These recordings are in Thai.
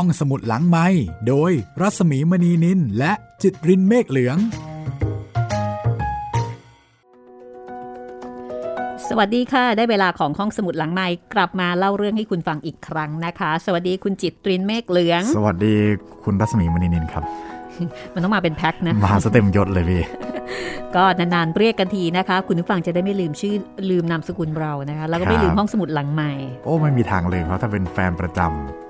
ห้องสมุดหลังไม้โดยรัสมีมณีนินและจิตรินเมฆเหลือง สวัสดีค่ะ ได้เวลาของห้องสมุดหลังไม้กลับมาเล่าเรื่องให้คุณฟังอีกครั้งนะคะ สวัสดีคุณจิตตรินเมฆเหลือง สวัสดีคุณรัศมีมณีนินครับ มันต้องมาเป็นแพ็คนะมาสเต็มยศเลยพี่ก็นานๆเรียกกันทีนะคะ คุณผู้ฟังจะได้ไม่ลืมชื่อลืมนามสกุลเรานะคะ แล้วก็ไม่ครับลืมห้องสมุดหลังใหม่ โอ้ไม่มีทางเลยครับถ้าเป็นแฟนประจำ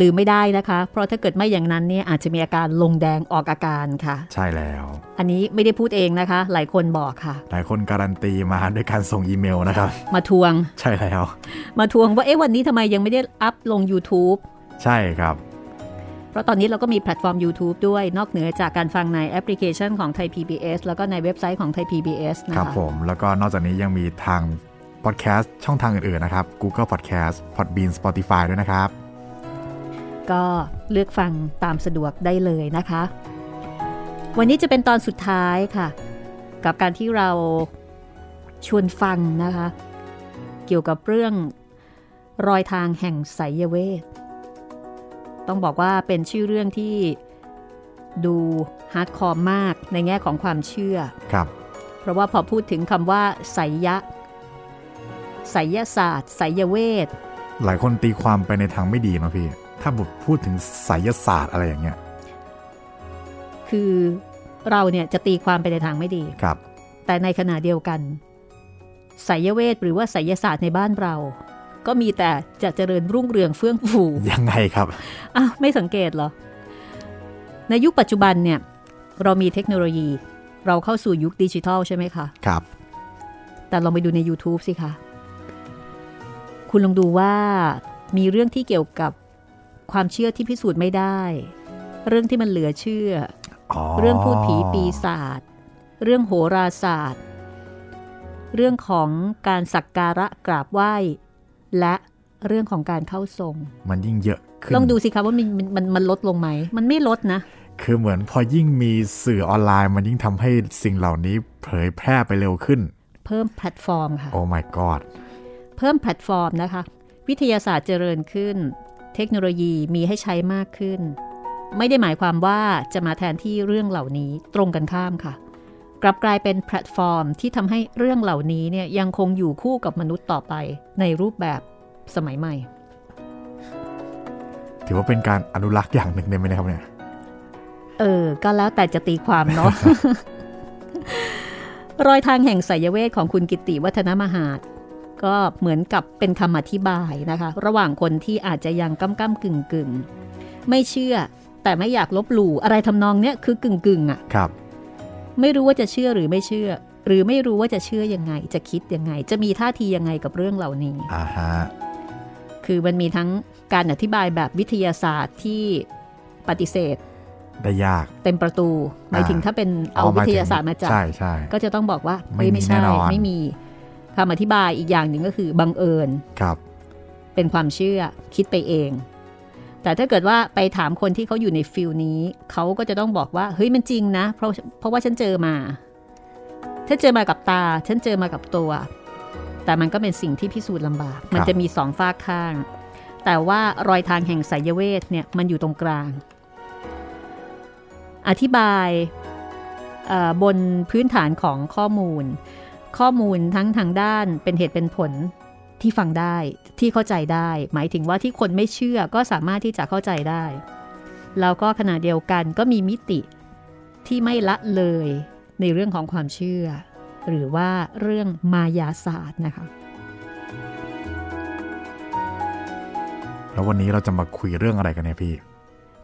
ลืมไม่ได้นะคะ เพราะถ้าเกิดไม่อย่างนั้นเนี่ยอาจจะมีอาการลงแดงออกอาการค่ะ ใช่แล้ว อันนี้ไม่ได้พูดเองนะคะ หลายคนบอกค่ะ หลายคนการันตีมาด้วยการส่งอีเมลนะครับ มาทวง ใช่แล้ว มาทวงว่าเอ๊ะวันนี้ทำไมยังไม่ได้อัพลง YouTube ใช่ครับเพราะตอนนี้เราก็มีแพลตฟอร์ม YouTube ด้วยนอกเหนือจากการฟังในแอปพลิเคชันของไทย PBS แล้วก็ในเว็บไซต์ของไทย PBS นะคะรับผม แล้วก็นอกจากนี้ยังมีทางพอดแคสต์ช่องทางอื่น ๆ นะครับ Google Podcast Podbean Spotify ด้วยนะครับ ก็เลือกฟังตามสะดวกได้เลยนะคะ วันนี้จะเป็นตอนสุดท้ายค่ะ กับการที่เราชวนฟังนะคะ เกี่ยวกับเรื่องรอยทางแห่งไสยเวท ต้องบอกว่าเป็นชื่อเรื่องที่ดู hardcore มากในแง่ของความเชื่อ ครับ เพราะว่าพอพูดถึงคำว่าไสยะไสยศาสตร์ไสยเวท หลายคนตีความไปในทางไม่ดีเนาะพี่ ถ้าบทพูดถึงไสยศาสตร์อะไรอย่างเงี้ย คือเราเนี่ยจะตีความไปในทางไม่ดีครับ แต่ในขณะเดียวกันไสยเวทหรือว่าไสยศาสตร์ในบ้านเรา ก็มีแต่จะเจริญรุ่งเรืองเฟื่องฟูยังไงครับอ้าวไม่สังเกตเหรอ ในยุคปัจจุบันเนี่ย เรามีเทคโนโลยี เราเข้าสู่ยุคดิจิทัลใช่ไหมคะครับ แต่ลองไปดูใน YouTube สิคะ คุณลองดูว่ามีเรื่องที่เกี่ยวกับ ความเชื่อที่พิสูจน์ไม่ได้ เรื่องที่มันเหลือเชื่ออ๋อเรื่องพูดผีปีศาจเรื่องโหราศาสตร์ เรื่องของการสักการะกราบไหว้ และเรื่องของการเข้าทรง มันยิ่งเยอะขึ้นลองดูสิคะว่ามันมันมันมันลดลงไหม มันไม่ลดนะ คือเหมือนพอยิ่งมีสื่อออนไลน์ มันยิ่งทำให้สิ่งเหล่านี้เผยแพร่ไปเร็วขึ้น เพิ่มแพลตฟอร์มค่ะ โอ้ my god เพิ่มแพลตฟอร์มนะคะ วิทยาศาสตร์เจริญขึ้น เทคโนโลยีมีให้ใช้มากขึ้น ไม่ได้หมายความว่าจะมาแทนที่เรื่องเหล่านี้ตรงกันข้ามค่ะ กลับกลายเป็นแพลตฟอร์มที่ทำให้เรื่องเหล่านี้เนี่ยยังคงอยู่คู่กับมนุษย์ต่อไปในรูปแบบสมัยใหม่ ถือว่าเป็นการอนุรักษ์อย่างหนึ่งได้ไหมนะครับเนี่ยเออ ก็แล้วแต่จะตีความเนาะรอยทางแห่งไสยเวทของคุณกิติวัฒนมหาด ก็เหมือนกับเป็นคำอธิบายนะคะ ระหว่างคนที่อาจจะยังก้ำก้ากึ่งกึ่งๆไม่เชื่อแต่ไม่อยากลบหลู่อะไรทำนองเนี้ยคือกึ่งกึ่งๆอะครับ ไม่รู้ว่าจะเชื่อหรือไม่เชื่อ หรือไม่รู้ว่าจะเชื่อยังไง จะคิดยังไง จะมีท่าทียังไงกับเรื่องเหล่านี้อ่าฮะคือมันมีทั้งการอธิบายแบบวิทยาศาสตร์ที่ปฏิเสธได้ยาก เต็มประตูหมายถึงถ้าเป็นเอาหวิมทถึงยาศาสตร์มาจับใช่ใช่ก็จะต้องบอกว่าไม่เฮ้ยมีไม่แน่ใช่นอนไม่มี คำอธิบายอีกอย่างหนึ่งก็คือบังเอิญครับเป็นความเชื่อคิดไปเอง แต่ถ้าเกิดว่าไปถามคนที่เขาอยู่ในฟิลนี้ เขาก็จะต้องบอกว่า เฮ้ยมันจริงนะ เพราะเพราะว่าฉันเจอมาฉันเจอมากับตา ฉันเจอมากับตัว แต่มันก็เป็นสิ่งที่พิสูจน์ลำบาก มันจะมีสองฝากข้าง แต่ว่ารอยทางแห่งไสยเวทเนี่ยมันอยู่ตรงกลาง อธิบายเอ่อบนพื้นฐานของข้อมูล ข้อมูลทั้งทางด้านเป็นเหตุเป็นผลที่ฟังได้ที่เข้าใจได้ หมายถึงว่าที่คนไม่เชื่อก็สามารถที่จะเข้าใจได้ แล้วก็ขณะเดียวกันก็มีมิติที่ไม่ละเลยในเรื่องของความเชื่อ หรือว่าเรื่องมายาศาสตร์นะคะแล้ววันนี้เราจะมาคุยเรื่องอะไรกันเนี่ยพี่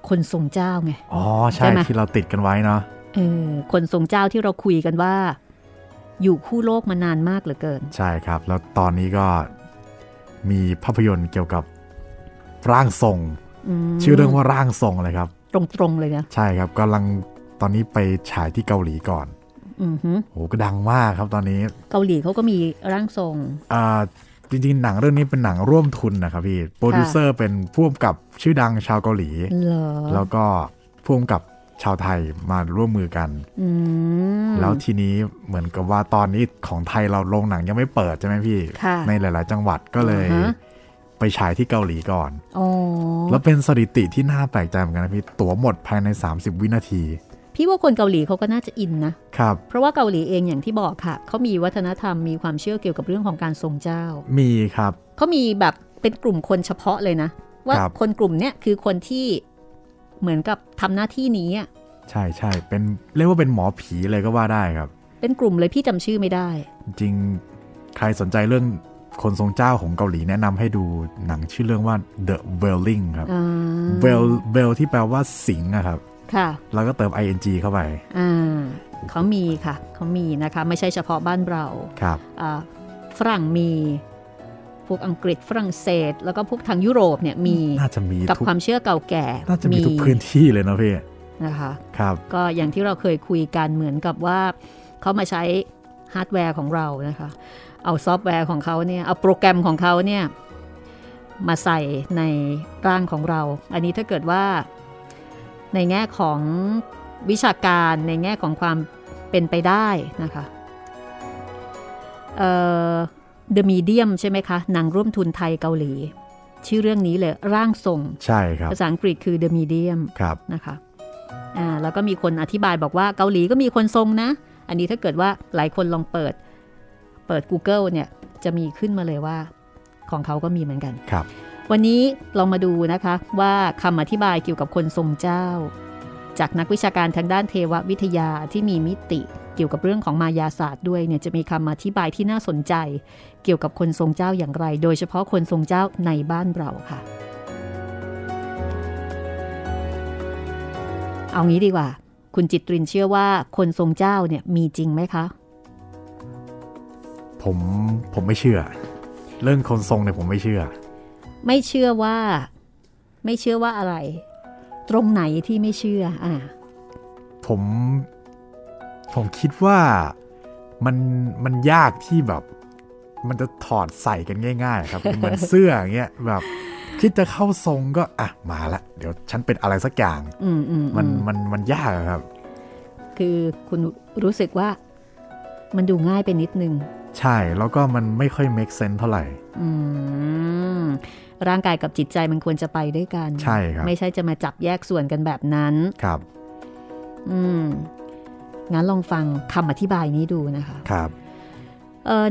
คนทรงเจ้าไง อ๋อใช่ใช่ไหมที่เราติดกันไว้เนาะเออคนทรงเจ้าที่เราคุยกันว่า อยู่คู่โลกมานานมากเหลือเกิน ใช่ครับ แล้วตอนนี้ก็มีภาพยนตร์เกี่ยวกับร่างทรงมชื่อเรื่องว่าร่างทรงเลยครับ ตรงๆเลยนะใช่ครับกำลังตอนนี้ไปฉายที่เกาหลีก่อนอือหือโหก็ดังมากครับตอนนี้ เกาหลีเขาก็มีร่างทรงอ่าจริงๆ หนังเรื่องนี้เป็นหนังร่วมทุนนะครับพี่ โปรดิวเซอร์เป็นผู้กำกับชื่อดังชาวเกาหลีเหรอแล้วก็ผู้กำกับ ชาวไทยมาร่วมมือกันอืมแล้วทีนี้เหมือนกับว่าตอนนี้ของไทยเราโรงหนังยังไม่เปิดใช่ไหมพี่ค่ะในหลาย ๆ จังหวัดก็เลยอ่าฮะไปฉายที่เกาหลีก่อนอ๋อแล้วเป็นสถิติที่น่าแปลกใจเหมือนกันนะพี่ ตั๋วหมดภายใน 30 วินาที พี่ว่าคนเกาหลีเขาก็น่าจะอินนะ ครับ เพราะว่าเกาหลีเองอย่างที่บอกค่ะ เขามีวัฒนธรรมมีความเชื่อเกี่ยวกับเรื่องของการทรงเจ้า มีครับ เขามีแบบเป็นกลุ่มคนเฉพาะเลยนะ ว่าครับคนกลุ่มเนี้ยคือคนที่ เหมือนกับทำหน้าที่นี้อะใช่ใช่เป็นเรียกว่าเป็นหมอผีเลยก็ว่าได้ครับ เป็นกลุ่มเลยพี่จำชื่อไม่ได้ จริงๆใครสนใจเรื่องคนทรงเจ้าของเกาหลีแนะนำให้ดูหนังชื่อเรื่องว่า The Wailing ครับอ่า Well Well ที่แปลว่าสิงห์อะครับ ค่ะ แล้วก็เติม ing เข้าไป อ่าเขามีค่ะ เขามีนะคะ ไม่ใช่เฉพาะบ้านเรา ครับอ่าฝรั่งมี พวกอังกฤษฝรั่งเศส แล้วก็พวกทางยุโรปเนี่ยมีน่าจะมีกับทุกความเชื่อเก่าแก่น่าจะมีทุกพื้นที่เลยนะพี่นะคะครับก็อย่างที่เราเคยคุยกันเหมือนกับว่าเขามาใช้ฮาร์ดแวร์ของเรานะคะเอาซอฟต์แวร์ของเขาเนี่ยเอาโปรแกรมของเขาเนี่ยมาใส่ในร่างของเรา อันนี้ถ้าเกิดว่าในแง่ของวิชาการในแง่ของความเป็นไปได้นะคะเอ่อ The Medium ใช่ไหมคะ หนังร่วมทุนไทยเกาหลี ชื่อเรื่องนี้เลยร่างทรง ใช่ครับ ภาษาอังกฤษคือ The Medium ครับนะคะอ่าแล้วก็มีคนอธิบายบอกว่าเกาหลีก็มีคนทรงนะ อันนี้ถ้าเกิดว่าหลายคนลองเปิด เปิด Google เนี่ยจะมีขึ้นมาเลยว่า ของเขาก็มีเหมือนกันครับ วันนี้ลองมาดูนะคะว่าคำอธิบายเกี่ยวกับคนทรงเจ้า จากนักวิชาการทางด้านเทววิทยาที่มีมิติเกี่ยวกับเรื่องของมายาศาสตร์ด้วยเนี่ยจะมีคำอธิบายที่น่าสนใจ เกี่ยวกับคนทรงเจ้าอย่างไร โดยเฉพาะคนทรงเจ้าในบ้านเราค่ะ เอางี้ดีกว่า คุณจิตรินเชื่อว่าคนทรงเจ้าเนี่ยมีจริงไหมคะ ผมผมไม่เชื่อ เรื่องคนทรงเนี่ยผมไม่เชื่อ ไม่เชื่อว่า ไม่เชื่อว่าอะไร ตรงไหนที่ไม่เชื่อ อ่าผมผมคิดว่ามันมันยากที่แบบ มันจะถอดใส่กันง่าย ๆ ครับเหมือนเสื้ออย่างเงี้ยแบบคิดจะเข้าทรงก็อะมาละ เดี๋ยวฉันเป็นอะไรสักอย่างอืมอืมมันอืมมันมันยากอะครับ คือคุณรู้สึกว่ามันดูง่ายไปนิดนึง ใช่แล้วก็มันไม่ค่อย make sense เท่าไหร่อืมร่างกายกับจิตใจมันควรจะไปด้วยกัน ใช่ครับ ไม่ใช่จะมาจับแยกส่วนกันแบบนั้นครับ อืมงั้นลองฟังคำอธิบายนี้ดูนะคะ ครับเอ่อ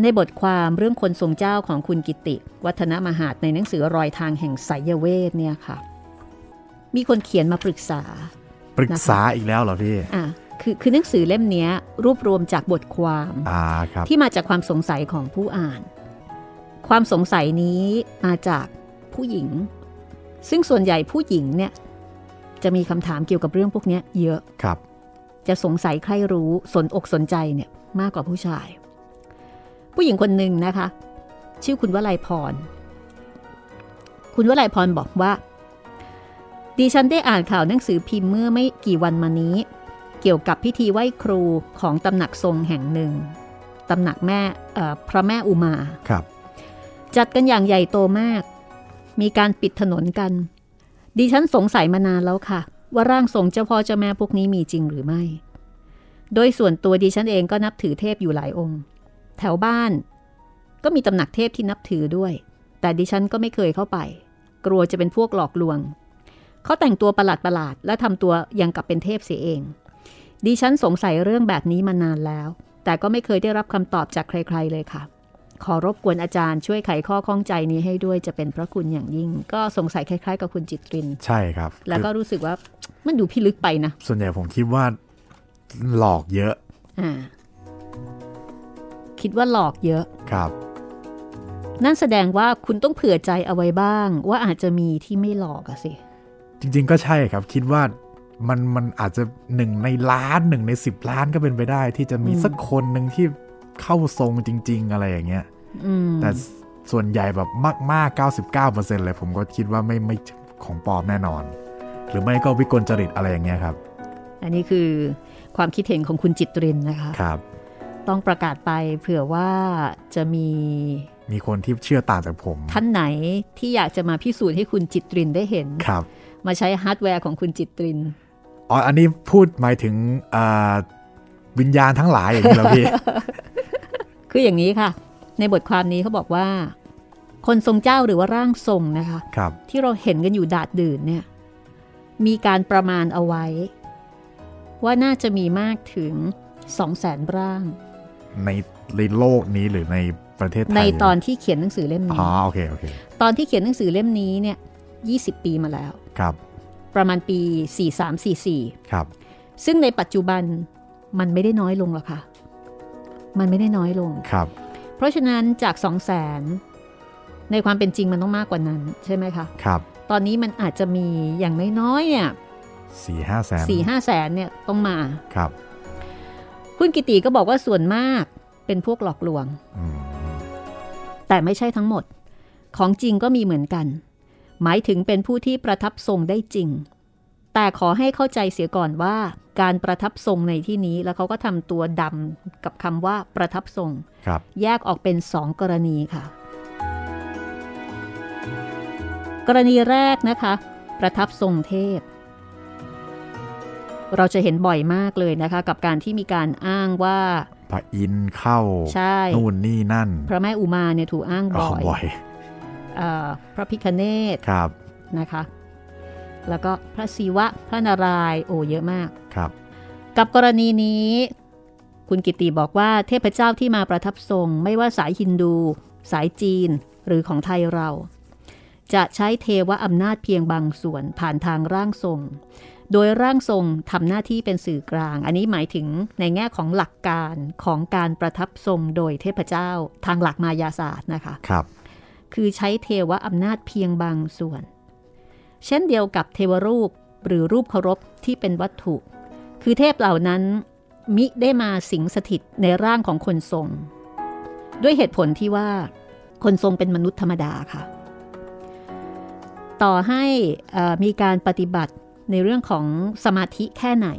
ในบทความเรื่องคนทรงเจ้าของคุณกิติ วัฒนมหาดในหนังสือรอยทางแห่งไสยเวทเนี่ยค่ะ มีคนเขียนมาปรึกษา ปรึกษาอีกแล้วเหรอพี่อะคือคือหนังสือเล่มเนี้ยรวบรวมจากบทความอ่าครับที่มาจากความสงสัยของผู้อ่าน ความสงสัยนี้มาจากผู้หญิง ซึ่งส่วนใหญ่ผู้หญิงเนี่ยจะมีคำถามเกี่ยวกับเรื่องพวกเนี้ยเยอะครับ จะสงสัยใครรู้สนอกสนใจเนี่ยมากกว่าผู้ชาย ผู้หญิงคนหนึ่งนะคะ ชื่อคุณวลัยพร คุณวลัยพรบอกว่า ดิฉันได้อ่านข่าวหนังสือพิมพ์เมื่อไม่กี่วันมานี้ เกี่ยวกับพิธีไหว้ครูของตำหนักทรงแห่งหนึ่งตำหนักแม่เอ่อพระแม่อุมาครับ จัดกันอย่างใหญ่โตมาก มีการปิดถนนกัน ดิฉันสงสัยมานานแล้วค่ะ ว่าร่างทรงเจ้าพ่อเจ้าแม่พวกนี้มีจริงหรือไม่ โดยส่วนตัวดิฉันเองก็นับถือเทพอยู่หลายองค์ แถวบ้าน ก็มีตำหนักเทพที่นับถือด้วย แต่ดิฉันก็ไม่เคยเข้าไป กลัวจะเป็นพวกหลอกลวง เขาแต่งตัวประหลาดประหลาดๆและทำตัวยังกับเป็นเทพเสียเอง ดิฉันสงสัยเรื่องแบบนี้มานานแล้ว แต่ก็ไม่เคยได้รับคำตอบจากใคร ๆ เลยค่ะ ขอรบกวนอาจารย์ช่วยไขข้อข้องใจนี้ให้ด้วยจะเป็นพระคุณอย่างยิ่ง ก็สงสัยคล้าย ๆ กับคุณจิตริน ใช่ครับ แล้วก็คือรู้สึกว่ามันดูพิลึกไปนะ ส่วนใหญ่ผมคิดว่าหลอกเยอะ อ่า คิดว่าหลอกเยอะครับ นั่นแสดงว่าคุณต้องเผื่อใจเอาไว้บ้าง ว่าอาจจะมีที่ไม่หลอกอะสิ จริง ๆ ก็ใช่ครับ คิดว่ามันมันอาจจะหนึ่งในล้านหนึ่งในสิบล้านก็เป็นไปได้ ที่จะมีอืมสักคนหนึ่งที่เข้าทรงจริง ๆ อะไรอย่างเงี้ยอืมแต่ส่วนใหญ่แบบมากๆ 99%เลยผมก็คิดว่าไม่ไม่ของปลอมแน่นอน หรือไม่ก็วิกลจริตอะไรอย่างเงี้ยครับ อันนี้คือความคิดเห็นของคุณจิตรินนะคะ ครับ ต้องประกาศไปเผื่อว่าจะมี มีคนที่เชื่อต่างจากผม ท่านไหนที่อยากจะมาพิสูจน์ให้คุณจิตรินได้เห็นครับ มาใช้ฮาร์ดแวร์ของคุณจิตรินอ๋ออันนี้พูดหมายถึงอ่าวิญญาณทั้งหลายอย่างนี้เหรอพี่ คืออย่างนี้ค่ะ ในบทความนี้เขาบอกว่า คนทรงเจ้าหรือว่าร่างทรงนะคะครับที่เราเห็นกันอยู่ดาดดื่นเนี่ย มีการประมาณเอาไว้ ว่าน่าจะมีมากถึง2 0 0แสนร่าง ในในโลกนี้หรือในประเทศไทยในตอนที่เขียนหนังสือเล่มอ๋นี้อโอเคโอเคตอนที่เขียนหนังสือเล่มนี้เนี่ย20 ปีมาแล้วครับ ประมาณปี 4344ครับ ซึ่งในปัจจุบันมันไม่ได้น้อยลงหรอกค่ะ มันไม่ได้น้อยลงครับ เพราะฉะนั้นจาก 2 0 0แสนในความเป็นจริงมันต้องมากกว่านั้นใช่ไหมคะครับ ตอนนี้มันอาจจะมีอย่างน้อยๆเนี่ยสี่ห้าแสนสี่ห้าแสนเนี่ยต้องมาครับ คุณกิติก็บอกว่าส่วนมากเป็นพวกหลอกลวงอืมแต่ไม่ใช่ทั้งหมด ของจริงก็มีเหมือนกัน หมายถึงเป็นผู้ที่ประทับทรงได้จริง แต่ขอให้เข้าใจเสียก่อนว่าการประทับทรงในที่นี้แล้วเขาก็ทำตัวดำกับคำว่าประทับทรงครับแยกออกเป็นสองกรณีค่ะ กรณีแรกนะคะ ประทับทรงเทพ เราจะเห็นบ่อยมากเลยนะคะ กับการที่มีการอ้างว่าพระอินทร์เข้าใช่นู่นนี่นั่น พระแม่อุมาเนี่ยถูกอ้างอ๋อบ่อยบ่อยเออพระพิคเนตครับนะคะ แล้วก็พระศิวะพระนารายณ์โอ้เยอะมากครับ กับกรณีนี้ คุณกิติบอกว่าเทพเจ้าที่มาประทับทรง ไม่ว่าสายฮินดู สายจีนหรือของไทยเราจะใช้เทวะอำนาจเพียงบางส่วนผ่านทางร่างทรง โดยร่างทรงทำหน้าที่เป็นสื่อกลาง อันนี้หมายถึงในแง่ของหลักการของการประทับทรงโดยเทพเจ้าทางหลักมายาศาสตร์นะคะครับ คือใช้เทวะอำนาจเพียงบางส่วน เช่นเดียวกับเทวรูปหรือรูปเคารพที่เป็นวัตถุ คือเทพเหล่านั้นมิได้มาสิงสถิตในร่างของคนทรง ด้วยเหตุผลที่ว่าคนทรงเป็นมนุษย์ธรรมดาค่ะ ต่อให้เอ่อมีการปฏิบัติ ในเรื่องของสมาธิแค่ไหน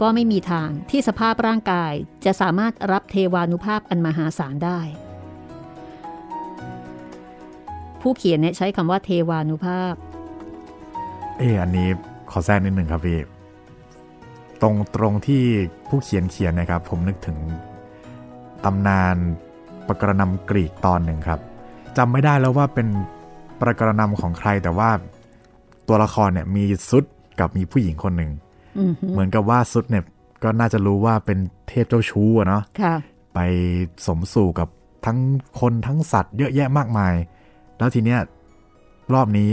ก็ไม่มีทางที่สภาพร่างกายจะสามารถรับเทวานุภาพอันมหาศาลได้ ผู้เขียนเนี่ยใช้คำว่าเทวานุภาพ เอออันนี้ขอแทรกนิดหนึ่งครับพี่ตรงตรงที่ผู้เขียนเขียนนะครับ ผมนึกถึงตำนานประกรณำกรีกตอนหนึ่งครับจำไม่ได้แล้วว่าเป็นประกรณำของใครแต่ว่า ตัวละครเนี่ยมีซุดกับมีผู้หญิงคนหนึ่งอือฮึเหมือนกับว่าซุดเนี่ยก็น่าจะรู้ว่าเป็นเทพเจ้าชู้อะเนาะค่ะไปสมสู่กับทั้งคนทั้งสัตว์เยอะแยะมากมาย แล้วทีเนี้ยรอบนี้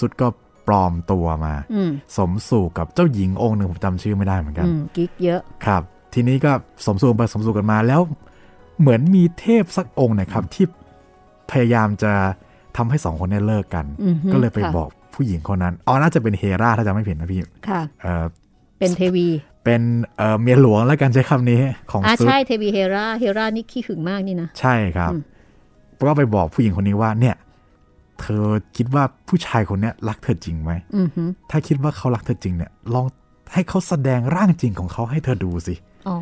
สุดก็ปลอมตัวมาอืมสมสู่กับเจ้าหญิงองค์หนึ่งผมจำชื่อไม่ได้เหมือนกันอืมกิ๊กเยอะครับ ทีนี้ก็สมสู่ไปสมสู่กันมาแล้ว เหมือนมีเทพสักองค์เนะครับที่พยายามจะทำให้สองคนเนี้เลิกกันอือฮึก็เลยไปค่ะบอก ผู้หญิงคนนั้นอ๋อน่าจะเป็นเฮราถ้าจำไม่ผิดนะพี่ค่ะเออเป็นเทวี เป็นเออเมียหลวงแล้วกันใช้คำนี้ของอ่าซุดใช่เทวีเฮราเฮรานี่ขี้หึงมากนี่นะใช่ครับอืมก็ไปบอกผู้หญิงคนนี้ว่าเนี่ย เธอคิดว่าผู้ชายคนเนี้ยรักเธอจริงไหมอือฮึถ้าคิดว่าเขารักเธอจริงเนี่ย ลองให้เขาแสดงร่างจริงของเขาให้เธอดูสิอ๋อ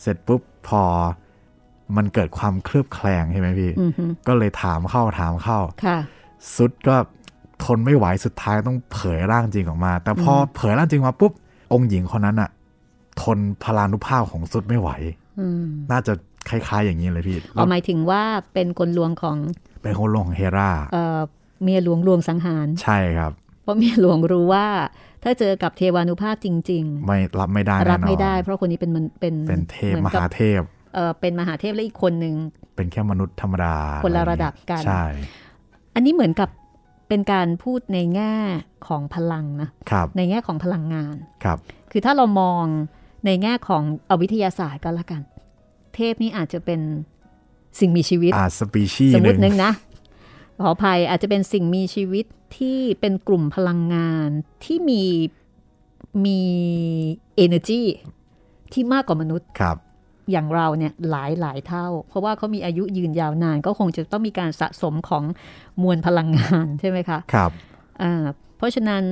เสร็จปุ๊บพอมันเกิดความเคลือบแคลงใช่ไหมพี่อือฮึก็เลยถามเข้าถามเข้าค่ะสุดก็ ทนไม่ไหวสุดท้ายต้องเผยร่างจริงออกมา แต่พออเผยร่างจริงมาปุ๊บ องค์หญิงคนนั้นอะทนพลานุภาพของสุดไม่ไหวอืมน่าจะคล้าย ๆ อย่างนี้เลยพี่เอาหมายถึงว่าเป็นคนลวงของเป็นคนลงของเฮราเอ่อเมียหลวงลวงสังหาร ใช่ครับ เพราะเมียหลวงรู้ว่า ถ้าเจอกับเทวานุภาพจริงไม่รับไม่ได้ๆแน่นอนรับไม่ได้ เพราะคนนี้เป็นมันเป็นเป็นเทพหมอนกับหาเทพเออเป็นมหาเทพและอีกคนหนึ่งเป็นแค่มนุษย์ธรรมดาคนละอไอย่างเงี้ยระดับกันใช่ อันนี้เหมือนกับ เป็นการพูดในแง่ของพลังนะครับในแง่ของพลังงานครับ คือถ้าเรามองในแง่ของเอาวิทยาศาสตร์ก็แล้วกัน เทพนี่อาจจะเป็นสิ่งมีชีวิตอาสปีชีสมหมนึ่ติงหนึ่งนะขออภัยอาจจะเป็นสิ่งมีชีวิตที่เป็นกลุ่มพลังงานที่มีมี energy ที่มากกว่ามนุษย์ครับ อย่างเราเนี่ยหลายหลายเท่า เพราะว่าเขามีอายุยืนยาวนาน ก็คงจะต้องมีการสะสมของมวลพลังงานใช่ไหมคะครับอ่าเพราะฉะนั้น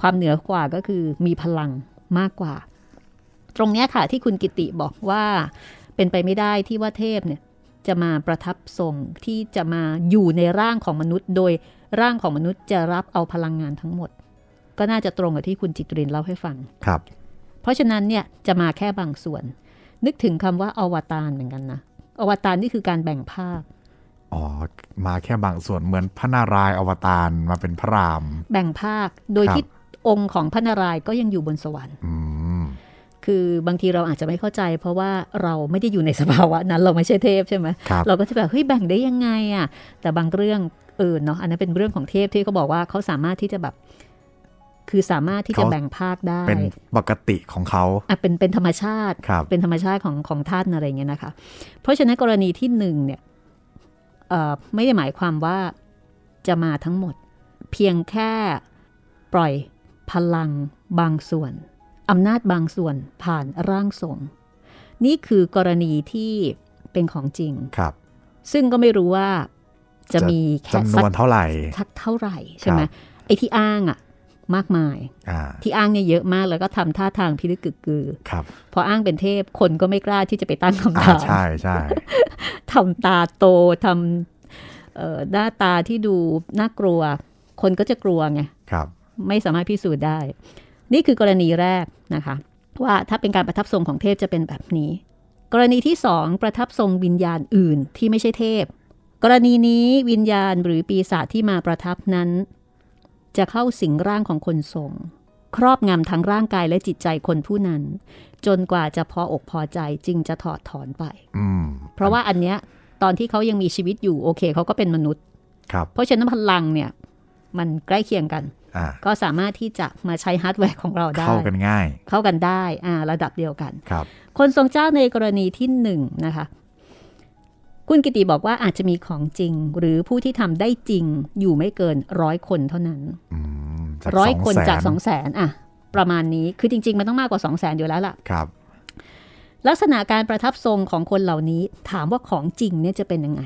ความเหนือกว่าก็คือมีพลังมากกว่า ตรงเนี้ยค่ะที่คุณกิติบอกว่าเป็นไปไม่ได้ที่ว่าเทพเนี่ยจะมาประทับทรงที่จะมาอยู่ในร่างของมนุษย์ โดยร่างของมนุษย์จะรับเอาพลังงานทั้งหมด ก็น่าจะตรงกับที่คุณจิตรินเล่าให้ฟังครับ เพราะฉะนั้นเนี่ยจะมาแค่บางส่วน นึกถึงคำว่าอวตารเหมือนกันนะ อวตารนี่คือการแบ่งภาค อ๋อ มาแค่บางส่วนเหมือนพระนารายณ์อวตารมาเป็นพระราม แบ่งภาค โดยครับที่องค์ของพระนารายณ์ก็ยังอยู่บนสวรรค์อืมคือบางทีเราอาจจะไม่เข้าใจ เพราะว่าเราไม่ได้อยู่ในสภาวะนั้นเราไม่ใช่เทพใช่ไหมครับเราก็จะแบบเฮ้ยแบ่งได้ยังไงอะแต่บางเรื่องเออเนาะอันนั้นเป็นเรื่องของเทพที่เขาบอกว่าเขาสามารถที่จะแบบ คือสามารถที่จะเขาแบ่งภาคได้ เป็นปกติของเขาอะเป็นเป็นธรรมชาติครับเป็นธรรมชาติของของท่านอะไรเงี้ยนะคะ เพราะฉะนั้นกรณีที่หนึ่งเนี่ยเอ่อไม่ได้หมายความว่าจะมาทั้งหมด เพียงแค่ปล่อยพลังบางส่วนอำนาจบางส่วนผ่านร่างทรง นี่คือกรณีที่เป็นของจริงครับ ซึ่งก็ไม่รู้ว่าจะมีแค่จำนสัวนเท่าไหร่สักเท่าไหร่ใช่ไหมครับไอ้ที่อ้างอะ มากมายอ่าที่อ้างเนี่ยเยอะมากแล้วก็ทำท่าทางพิลึกกึกกือครับพออ้างเป็นเทพคนก็ไม่กล้าที่จะไปตั้งคำอ่าถามใช่ใช่ทำตาโตทำเอ่อหน้าตาที่ดูน่ากลัว คนก็จะกลัวไงครับ ไม่สามารถพิสูจน์ได้ นี่คือกรณีแรกนะคะ ว่าถ้าเป็นการประทับทรงของเทพจะเป็นแบบนี้ กรณีที่สองประทับทรงวิญญาณอื่นที่ไม่ใช่เทพ กรณีนี้วิญญาณหรือปีศาจที่มาประทับนั้น จะเข้าสิงร่างของคนทรง ครอบงำทั้งร่างกายและจิตใจคนผู้นั้น จนกว่าจะพออกพอใจจึงจะถอดถอนไปอืมเพราะว่าอันเนี้ยตอนที่เขายังมีชีวิตอยู่โอเคเขาก็เป็นมนุษย์ครับเพราะฉะนั้นพลังเนี่ยมันใกล้เคียงกันอ่าก็สามารถที่จะมาใช้ฮาร์ดแวร์ของเราได้ เข้ากันง่าย เข้ากันได้ อ่า ระดับเดียวกัน ครับ คนทรงเจ้าในกรณีที่หนึ่งนะคะ คุณกิติบอกว่าอาจจะมีของจริง หรือผู้ที่ทำได้จริงอยู่ไม่เกินร้อยคนเท่านั้นอืมจากร้อยสงคนแสจากสองแสนอะประมาณนี้คือจริง ๆ มันต้องมากกว่าสองแสนอยู่แล้วล่ะครับ ลักษณะการประทับทรงของคนเหล่านี้ถามว่าของจริงเนี่ยจะเป็นยังไง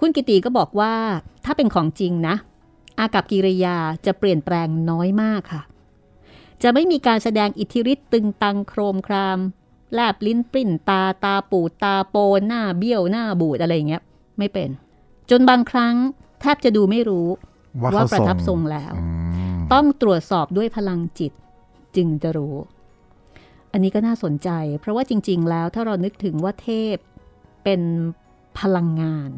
คุณกิติก็บอกว่าถ้าเป็นของจริงนะ อากับกิริยาจะเปลี่ยนแปลงน้อยมากค่ะ จะไม่มีการแสดงอิทธิฤทธิ์ตึงตังโครมคราม แลบลิ้นปริ้นตาตาปูดตาโปนหน้าเบี้ยวหน้าบูดอะไรอย่างเงี้ยไม่เป็น จนบางครั้งแทบจะดูไม่รู้ว่าว่าเขาประทับททรรงงแล้วอืมต้องตรวจสอบด้วยพลังจิต จึงจะรู้ อันนี้ก็น่าสนใจ เพราะว่าจริง ๆ แล้วถ้าเรานึกถึงว่าเทพเป็นพลังงาน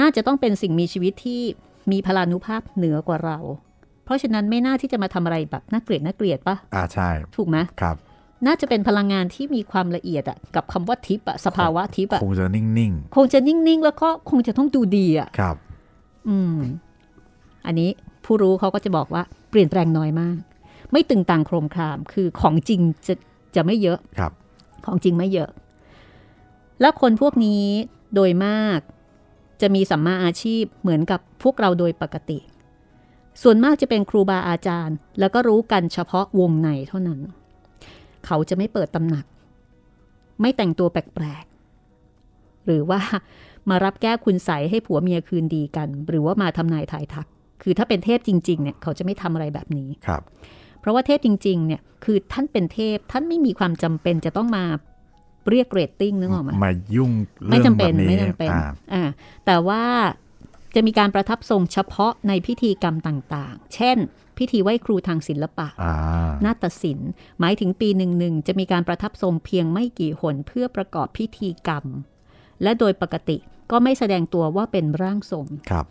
น่าจะต้องเป็นสิ่งมีชีวิตที่มีพลานุภาพเหนือกว่าเรา เพราะฉะนั้นไม่น่าที่จะมาทำอะไรแบบน่าเกลียดน่าเกลียดปะอ่าใช่ ถูกไหมครับ น่าจะเป็นพลังงานที่มีความละเอียดอะกับคำว่าทิพย์อะสภาวะทิพย์อะคงจะนิ่งคงจะนิ่งๆ แล้วก็คงจะต้องดูดีอะๆครับ อืม อันนี้ผู้รู้เขาก็จะบอกว่าเปลี่ยนแปลงน้อยมาก ไม่ตึงตังโครมคราม คือของจริงจะจะไม่เยอะครับ ของจริงไม่เยอะ แล้วคนพวกนี้โดยมากจะมีสัมมาอาชีพเหมือนกับพวกเราโดยปกติ ส่วนมากจะเป็นครูบาอาจารย์ แล้วก็รู้กันเฉพาะวงในเท่านั้น เขาจะไม่เปิดตำหนัก ไม่แต่งตัวแปลกๆ หรือว่ามารับแก้คุณใสยให้ผัวเมียคืนดีกัน หรือว่ามาทำนายทายทัก คือถ้าเป็นเทพจริงๆเนี่ยเขาจะไม่ทำอะไรแบบนี้ครับ เพราะว่าเทพจริงๆเนี่ยคือท่านเป็นเทพท่านไม่มีความจำเป็นจะต้องมาเรียกเรตติ้งนึกออกไหมมายุ่งไม่เรื่องจำเป็นแบบนี้ไม่จำเป็นอ่าอ่าแต่ว่า จะมีการประทับทรงเฉพาะในพิธีกรรมต่างๆ เช่น พิธีไหว้ครูทางศิลปะอ่านาฏศิลป์ หมายถึงปีหนึ่งหนึ่งจะมีการประทับทรงเพียงไม่กี่หนเพื่อประกอบพิธีกรรม และโดยปกติก็ไม่แสดงตัวว่าเป็นร่างทรงครับ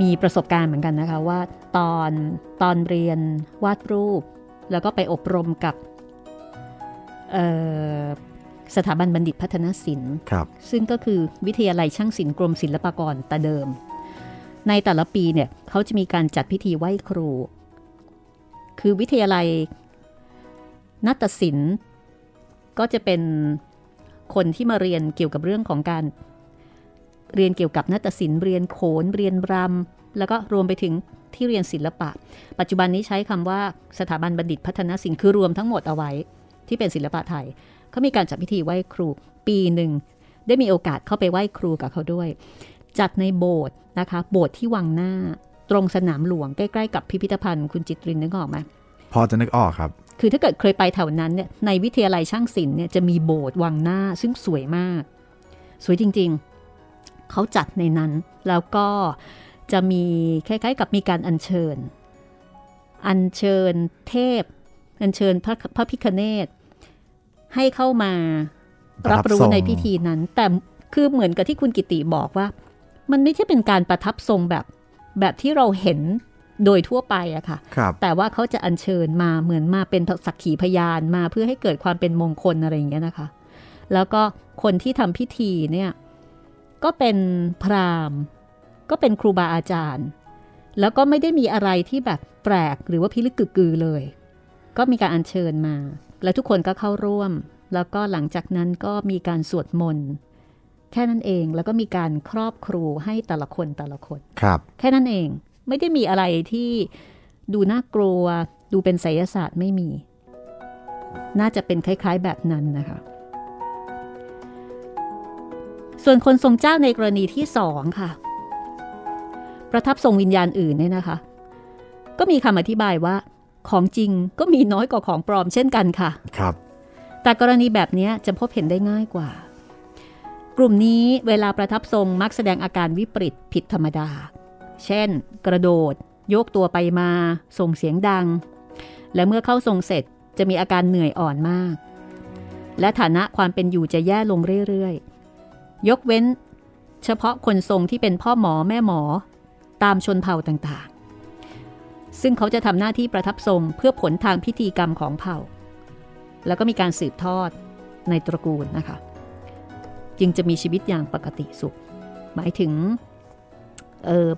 มีประสบการณ์เหมือนกันนะคะว่าตอนตอนเรียนวาดรูป แล้วก็ไปอบรมกับเอ่อ สถาบันบัณฑิตพัฒนศิลป์ครับซึ่งก็คือวิทยาลัยช่างศิลป์กรมศิลปากรแต่เดิม ในแต่ละปีเนี่ยเขาจะมีการจัดพิธีไหว้ครู คือวิทยาลัยนาฏศิลป์ก็จะเป็นคนที่มาเรียนเกี่ยวกับเรื่องของการ เรียนเกี่ยวกับนาฏศิลป์เรียนโขนเรียนรำแล้วก็รวมไปถึงที่เรียนศิลปะ ปัจจุบันนี้ใช้คำว่าสถาบันบัณฑิตพัฒนศิลป์คือรวมทั้งหมดเอาไว้ที่เป็นศิลปะไทย เขามีการจัดพิธีไหว้ครูปีหนึ่ง ได้มีโอกาสเข้าไปไหว้ครูกับเขาด้วย จัดในโบสถ์นะคะ โบสถ์ที่วังหน้า ตรงสนามหลวงใกล้ๆกับพิพิธภัณฑ์คุณจิตรินนึกออกไหมพอจะนึกออกครับ คือถ้าเกิดเคยไปแถวนั้นเนี่ยในวิทยาลัยช่างศิลป์เนี่ยจะมีโบสถ์วังหน้าซึ่งสวยมาก สวยจริงๆ เขาจัดในนั้นแล้วก็จะมีคล้ายๆ กับมีการอัญเชิญ อัญเชิญเทพ อัญเชิญพระพระพิคเนต ให้เข้ามารับรู้รับส่งในพิธีนั้น แต่คือเหมือนกับที่คุณกิติบอกว่า มันไม่ใช่เป็นการประทับทรงแบบแบบที่เราเห็นโดยทั่วไปอะค่ะครับแต่ว่าเขาจะอัญเชิญมาเหมือนมาเป็นสักขีพยานมาเพื่อให้เกิดความเป็นมงคลอะไรอย่างเงี้ยนะคะ แล้วก็คนที่ทำพิธีเนี่ยก็เป็นพราหมณ์ ก็เป็นครูบาอาจารย์ แล้วก็ไม่ได้มีอะไรที่แบบแปลกหรือว่าพิลึกกึกกือเลย ก็มีการอัญเชิญมา แล้วทุกคนก็เข้าร่วม แล้วก็หลังจากนั้นก็มีการสวดมนต์แค่นั้นเองแล้วก็มีการครอบครูให้แต่ละคนแต่ละคนครับ แค่นั้นเองไม่ได้มีอะไรที่ดูน่ากลัว ดูเป็นไสยศาสตร์ไม่มี น่าจะเป็นคล้าย ๆ แบบนั้นนะคะ ส่วนคนทรงเจ้าในกรณีที่สองค่ะ ประทับทรงวิญญาณอื่นเนี่ยนะคะ ก็มีคำอธิบายว่า ของจริงก็มีน้อยกว่าของปลอมเช่นกันค่ะ ครับ แต่กรณีแบบนี้จะพบเห็นได้ง่ายกว่า กลุ่มนี้เวลาประทับทรงมักแสดงอาการวิปริตผิดธรรมดา เช่น กระโดด โยกตัวไปมา ส่งเสียงดัง และเมื่อเข้าทรงเสร็จจะมีอาการเหนื่อยอ่อนมาก และฐานะความเป็นอยู่จะแย่ลงเรื่อยๆ ยกเว้น เฉพาะคนทรงที่เป็นพ่อหมอแม่หมอ ตามชนเผ่าต่างๆ ซึ่งเขาจะทำหน้าที่ประทับทรงเพื่อผลทางพิธีกรรมของเผ่า แล้วก็มีการสืบทอดในตระกูลนะคะ จึงจะมีชีวิตอย่างปกติสุข หมายถึงออ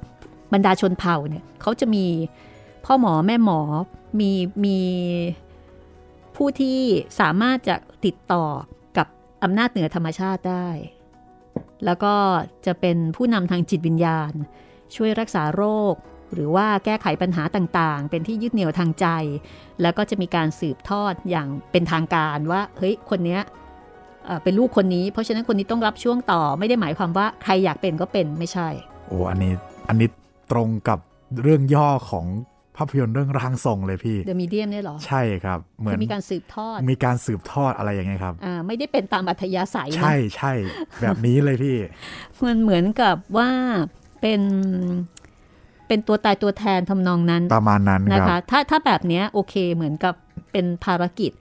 บรรดาชนเผ่าเนี่ยเขาจะมีพ่อหมอแม่หมอมีมีผู้ที่สามารถจะติดต่อกับอำนาจเหนือธรรมชาติได้ แล้วก็จะเป็นผู้นำทางจิตวิญญาณ ช่วยรักษาโรค หรือว่าแก้ไขปัญหาต่างๆ เป็นที่ยึดเหนี่ยวทางใจ แล้วก็จะมีการสืบทอดอย่างเป็นทางการว่า เฮ้ย คนเนี้ยเอ่อเป็นลูกคนนี้ เพราะฉะนั้นคนนี้ต้องรับช่วงต่อ ไม่ได้หมายความว่าใครอยากเป็นก็เป็นไม่ใช่ โอ้อันนี้ อันนี้ตรงกับเรื่องย่อของภาพยนตร์เรื่องร่างทรงเลยพี่ The Medium เนี่ยเหรอ ใช่ครับ เหมือนคือมีการสืบทอด มีการสืบทอดอะไรอย่างเงี้ยครับ อ่า ไม่ได้เป็นตามอัธยาศัยนะใช่ใช่ แบบนี้เลยพี่ มันเหมือนกับว่าเป็น เป็นตัวตายตัวแทนทำนองนั้นประมาณนั้นนะครัคะบถ้าถ้าแบบเนี้ยโอเคเหมือนกับเป็นภารกิจ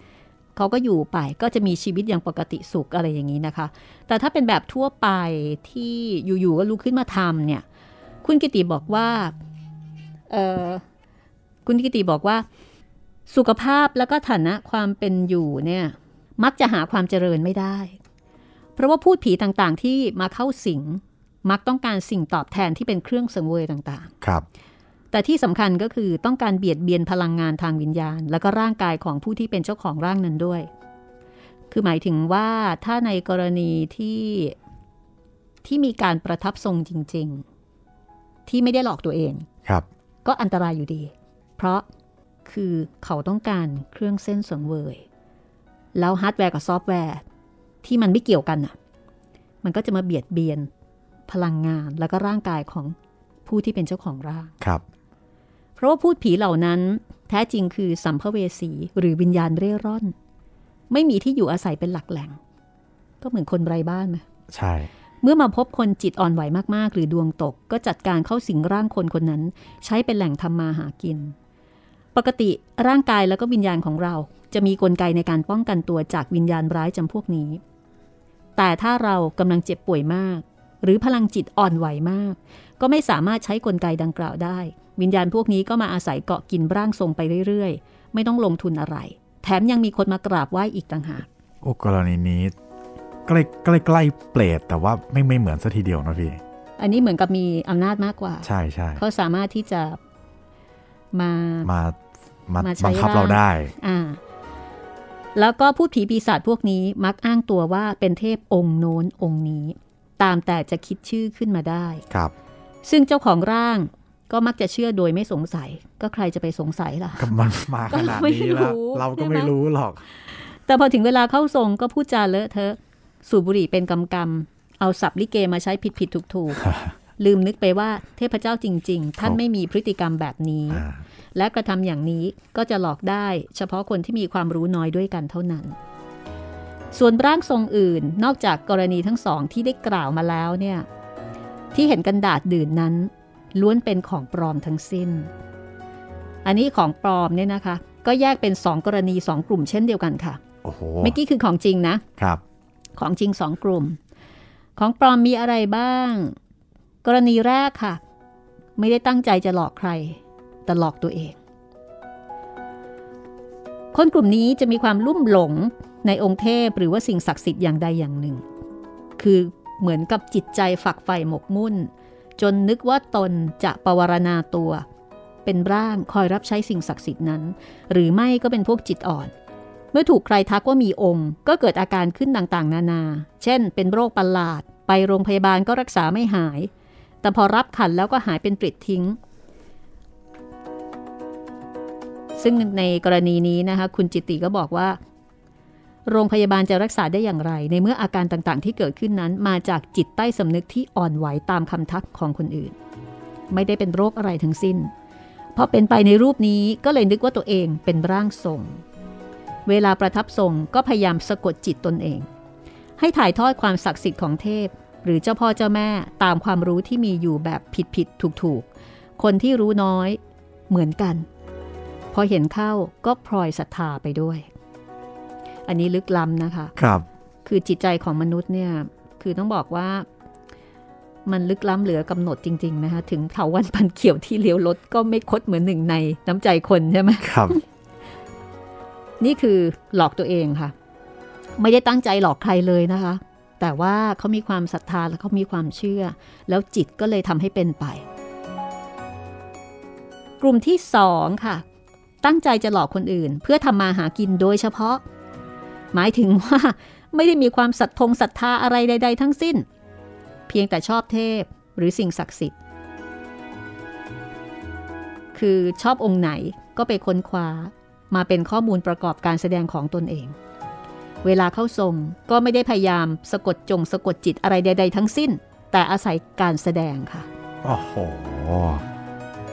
เขาก็อยู่ไปก็จะมีชีวิตอย่างปกติสุขอะไรอย่างนี้นะคะ แต่ถ้าเป็นแบบทั่วไปที่อยู่ๆก็ลุกขึ้นมาทำเนี่ย คุณกิติบอกว่าเออคุณกิติบอกว่า สุขภาพแล้วก็ฐานะความเป็นอยู่เนี่ยมักจะหาความเจริญไม่ได้ เพราะว่าพูดผีต่างๆที่มาเข้าสิง มักต้องการสิ่งตอบแทนที่เป็นเครื่องสังเวยต่างๆ ครับ แต่ที่สำคัญก็คือต้องการเบียดเบียนพลังงานทางวิญญาณ แล้วก็ร่างกายของผู้ที่เป็นเจ้าของร่างนั้นด้วย คือหมายถึงว่าถ้าในกรณีที่ที่มีการประทับทรงจริง ๆ ที่ไม่ได้หลอกตัวเอง ครับ ก็อันตรายอยู่ดี เพราะคือเขาต้องการเครื่องเซ่นสังเวย แล้วฮาร์ดแวร์กับซอฟต์แวร์ที่มันไม่เกี่ยวกันน่ะ มันก็จะมาเบียดเบียน พลังงานแล้วก็ร่างกายของผู้ที่เป็นเจ้าของร่าง ครับ เพราะว่าภูตผีเหล่านั้นแท้จริงคือสัมภเวสีหรือวิญญาณเร่ร่อน ไม่มีที่อยู่อาศัยเป็นหลักแหล่ง ก็เหมือนคนไร้บ้านไหมใช่ เมื่อมาพบคนจิตอ่อนไหวมากๆ หรือดวงตกก็จัดการเข้าสิงร่างคนคนนั้น ใช้เป็นแหล่งทำมาหากิน ปกติร่างกายแล้วก็วิญญาณของเรา จะมีกลไกในการป้องกันตัวจากวิญญาณร้ายจำพวกนี้ แต่ถ้าเรากำลังเจ็บป่วยมาก หรือพลังจิตอ่อนไหวมาก ก็ไม่สามารถใช้กลไกดังกล่าวได้ วิญญาณพวกนี้ก็มาอาศัยเกาะกินร่างทรงไปเรื่อยๆ ไม่ต้องลงทุนอะไร แถมยังมีคนมากราบไหว้อีกต่างหากโอ้กรณีนี้ใกล้ใกล้ใกล้เปรตแต่ว่าไม่ไม่เหมือนซะทีเดียวนะพี่ อันนี้เหมือนกับมีอำนาจมากกว่า ใช่ใช่เขาสามารถที่จะมามามามาใช้บังคับเราร่างได้อ่าแล้วก็พูดผีปีศาจพวกนี้มักอ้างตัวว่าเป็นเทพองค์โน้นองค์นี้ ตามแต่จะคิดชื่อขึ้นมาได้ครับ ซึ่งเจ้าของร่างก็มักจะเชื่อโดยไม่สงสัย ก็ใครจะไปสงสัยล่ะก็มันมาขนาดนี้แล้วก็ไม่รู้เราก็ใช่ไหมไม่รู้หรอก แต่พอถึงเวลาเข้าทรงก็พูดจาเลอะเทอะ สูบบุหรี่เป็นกำกำเอาสับลิเกมาใช้ผิดผิดถูกถูกๆลืมนึกไปว่าเทพเจ้าจริง ๆ ท่านครับไม่มีพฤติกรรมแบบนี้อ่าและกระทำอย่างนี้ก็จะหลอกได้ เฉพาะคนที่มีความรู้น้อยด้วยกันเท่านั้น ส่วนร่างทรงอื่นนอกจากกรณีทั้งสองที่ได้กล่าวมาแล้วเนี่ยที่เห็นกันดาดดื่นนั้น ล้วนเป็นของปลอมทั้งสิ้น อันนี้ของปลอมเนี่ยนะคะ ก็แยกเป็นสองกรณีสองกลุ่มเช่นเดียวกันค่ะโอ้โหเมื่อกี้คือของจริงนะครับ ของจริงสองกลุ่ม ของปลอมมีอะไรบ้าง กรณีแรกค่ะ ไม่ได้ตั้งใจจะหลอกใคร แต่หลอกตัวเอง คนกลุ่มนี้จะมีความลุ่มหลง ในองค์เทพหรือว่าสิ่งศักดิ์สิทธิ์อย่างใดอย่างหนึ่ง คือเหมือนกับจิตใจฝักใฝ่หมกมุ่น จนนึกว่าตนจะปวารณาตัว เป็นร่างคอยรับใช้สิ่งศักดิ์สิทธิ์นั้น หรือไม่ก็เป็นพวกจิตอ่อน เมื่อถูกใครทักว่ามีองค์ ก็เกิดอาการขึ้นต่างๆ นานา เช่น เป็นโรคประหลาด ไปโรงพยาบาลก็รักษาไม่หาย แต่พอรับขันแล้วก็หายเป็นปลิดทิ้งซึ่งในกรณีนี้นะคะคุณจิตติก็บอกว่า โรงพยาบาลจะรักษาได้อย่างไร ในเมื่ออาการต่างๆ ที่เกิดขึ้นนั้น มาจากจิตใต้สำนึกที่อ่อนไหวตามคำทักของคนอื่น ไม่ได้เป็นโรคอะไรทั้งสิ้นพอเป็นไปในรูปนี้ก็เลยนึกว่าตัวเองเป็นร่างทรง เวลาประทับทรงก็พยายามสะกดจิตตนเอง ให้ถ่ายทอดความศักดิ์สิทธิ์ของเทพ หรือเจ้าพ่อเจ้าแม่ตามความรู้ที่มีอยู่แบบผิดผิดถูกถูกคนที่รู้น้อยเหมือนกัน พอเห็นเข้าก็พลอยศรัทธาไปด้วย อันนี้ลึกล้ำนะคะ ครับ คือจิตใจของมนุษย์เนี่ย คือต้องบอกว่า มันลึกล้ำเหลือกำหนดจริง ๆ นะคะ ถึงเถาวันพันเขียวที่เลี้ยวรถก็ไม่คดเหมือนหนึ่งในน้ำใจคนใช่ไหมครับ นี่คือหลอกตัวเองค่ะ ไม่ได้ตั้งใจหลอกใครเลยนะคะ แต่ว่าเขามีความศรัทธาและเขามีความเชื่อ แล้วจิตก็เลยทำให้เป็นไป กลุ่มที่สองค่ะ ตั้งใจจะหลอกคนอื่น เพื่อทำมาหากินโดยเฉพาะ หมายถึงว่าไม่ได้มีความศรัทธงศรัทธาอะไรใด ๆ ทั้งสิ้น เพียงแต่ชอบเทพหรือสิ่งศักดิ์สิทธิ์ คือชอบองค์ไหนก็ไปค้นคว้ามาเป็นข้อมูลประกอบการแสดงของตนเอง เวลาเข้าทรงก็ไม่ได้พยายามสะกดจงสะกดจิตอะไรใด ๆ ทั้งสิ้น แต่อาศัยการแสดงค่ะโอ้โห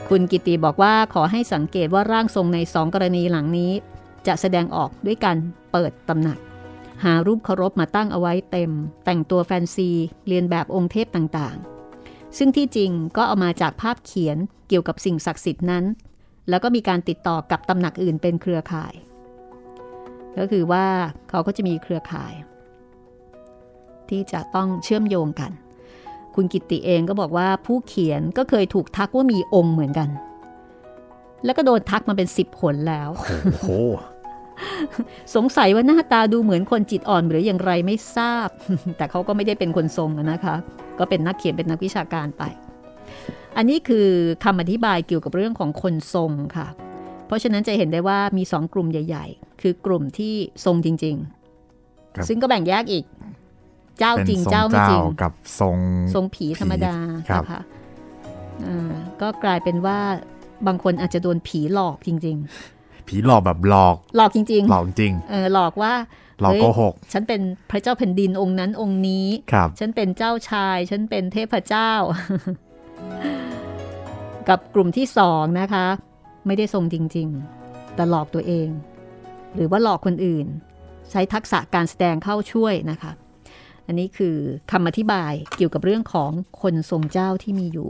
คุณกิติบอกว่าขอให้สังเกตว่าร่างทรงในสองกรณีหลังนี้ จะแสดงออกด้วยการเปิดตำหนัก หารูปเคารพมาตั้งเอาไว้เต็ม แต่งตัวแฟนซี เรียนแบบองค์เทพต่างๆ ซึ่งที่จริงก็เอามาจากภาพเขียนเกี่ยวกับสิ่งศักดิ์สิทธิ์นั้น แล้วก็มีการติดต่อกับตำหนักอื่นเป็นเครือข่าย ก็คือว่าเขาก็จะมีเครือข่าย ที่จะต้องเชื่อมโยงกัน คุณกิติเองก็บอกว่าผู้เขียนก็เคยถูกทักว่ามีองค์เหมือนกันแล้วก็โดนทักมาเป็นสิบหนแล้ว โอ้โห สงสัยว่าหน้าตาดูเหมือนคนจิตอ่อนหรืออย่างไรไม่ทราบ แต่เขาก็ไม่ได้เป็นคนทรงอะนะคะ ก็เป็นนักเขียนเป็นนักวิชาการไป อันนี้คือคำอธิบายเกี่ยวกับเรื่องของคนทรงค่ะ เพราะฉะนั้นจะเห็นได้ว่ามีสองกลุ่มใหญ่ ๆ คือกลุ่มที่ทรงจริงครับๆซึ่งก็แบ่งแยกอีก เจ้าเป็นจริงทรงเจ้าไม่จริงกับทรงทรงผีธรรมดาครับนะคะอ่าก็กลายเป็นว่าบางคนอาจจะโดนผีหลอกจริง ผีหลอกแบบหลอกๆหลอกจริงหลอกจริงๆเออหลอกว่าหลอกเฮ้ยโกหก ฉันเป็นพระเจ้าแผ่นดินองค์นั้นองค์นี้ ครับ ฉันเป็นเจ้าชาย ฉันเป็นเทพเจ้า กับกลุ่มที่สองนะคะ ไม่ได้ทรงจริง ๆ แต่หลอกตัวเอง หรือว่าหลอกคนอื่น ใช้ทักษะการแสดงเข้าช่วยนะคะ อันนี้คือคำอธิบายเกี่ยวกับเรื่องของคนทรงเจ้าที่มีอยู่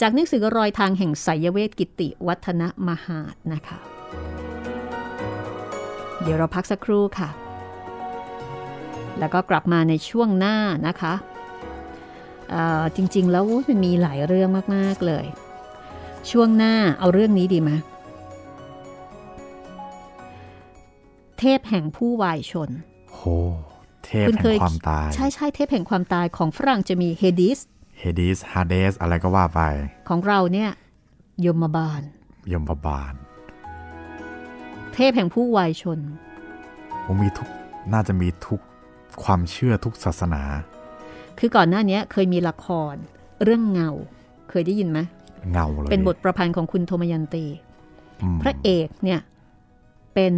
จากหนังสือรอยทางแห่งไสยเวทกิติวัฒนมหาดนะคะ เดี๋ยวเราพักสักครู่ค่ะ แล้วก็กลับมาในช่วงหน้านะคะเอ่อจริงๆ แล้วมันมีหลายเรื่องมาก ๆ เลย ช่วงหน้าเอาเรื่องนี้ดีไหมเทพแห่งผู้วายชนโหเทพคุณเคยแห่งความตาย ใช่ใช่เทพแห่งความตายของฝรั่งจะมีเฮดิสเฮดิสฮาเดสอะไรก็ว่าไป ของเราเนี่ย ยมบาล ยมบาล เทพแห่งผู้วายชนผมมีทุกน่าจะมีทุกความเชื่อทุกศาสนา คือก่อนหน้านี้เคยมีละคร เรื่องเงา เคยได้ยินไหมเงาเลยเป็นบทประพันธ์ของคุณโทมยันตีอืมพระเอกเนี่ยเป็น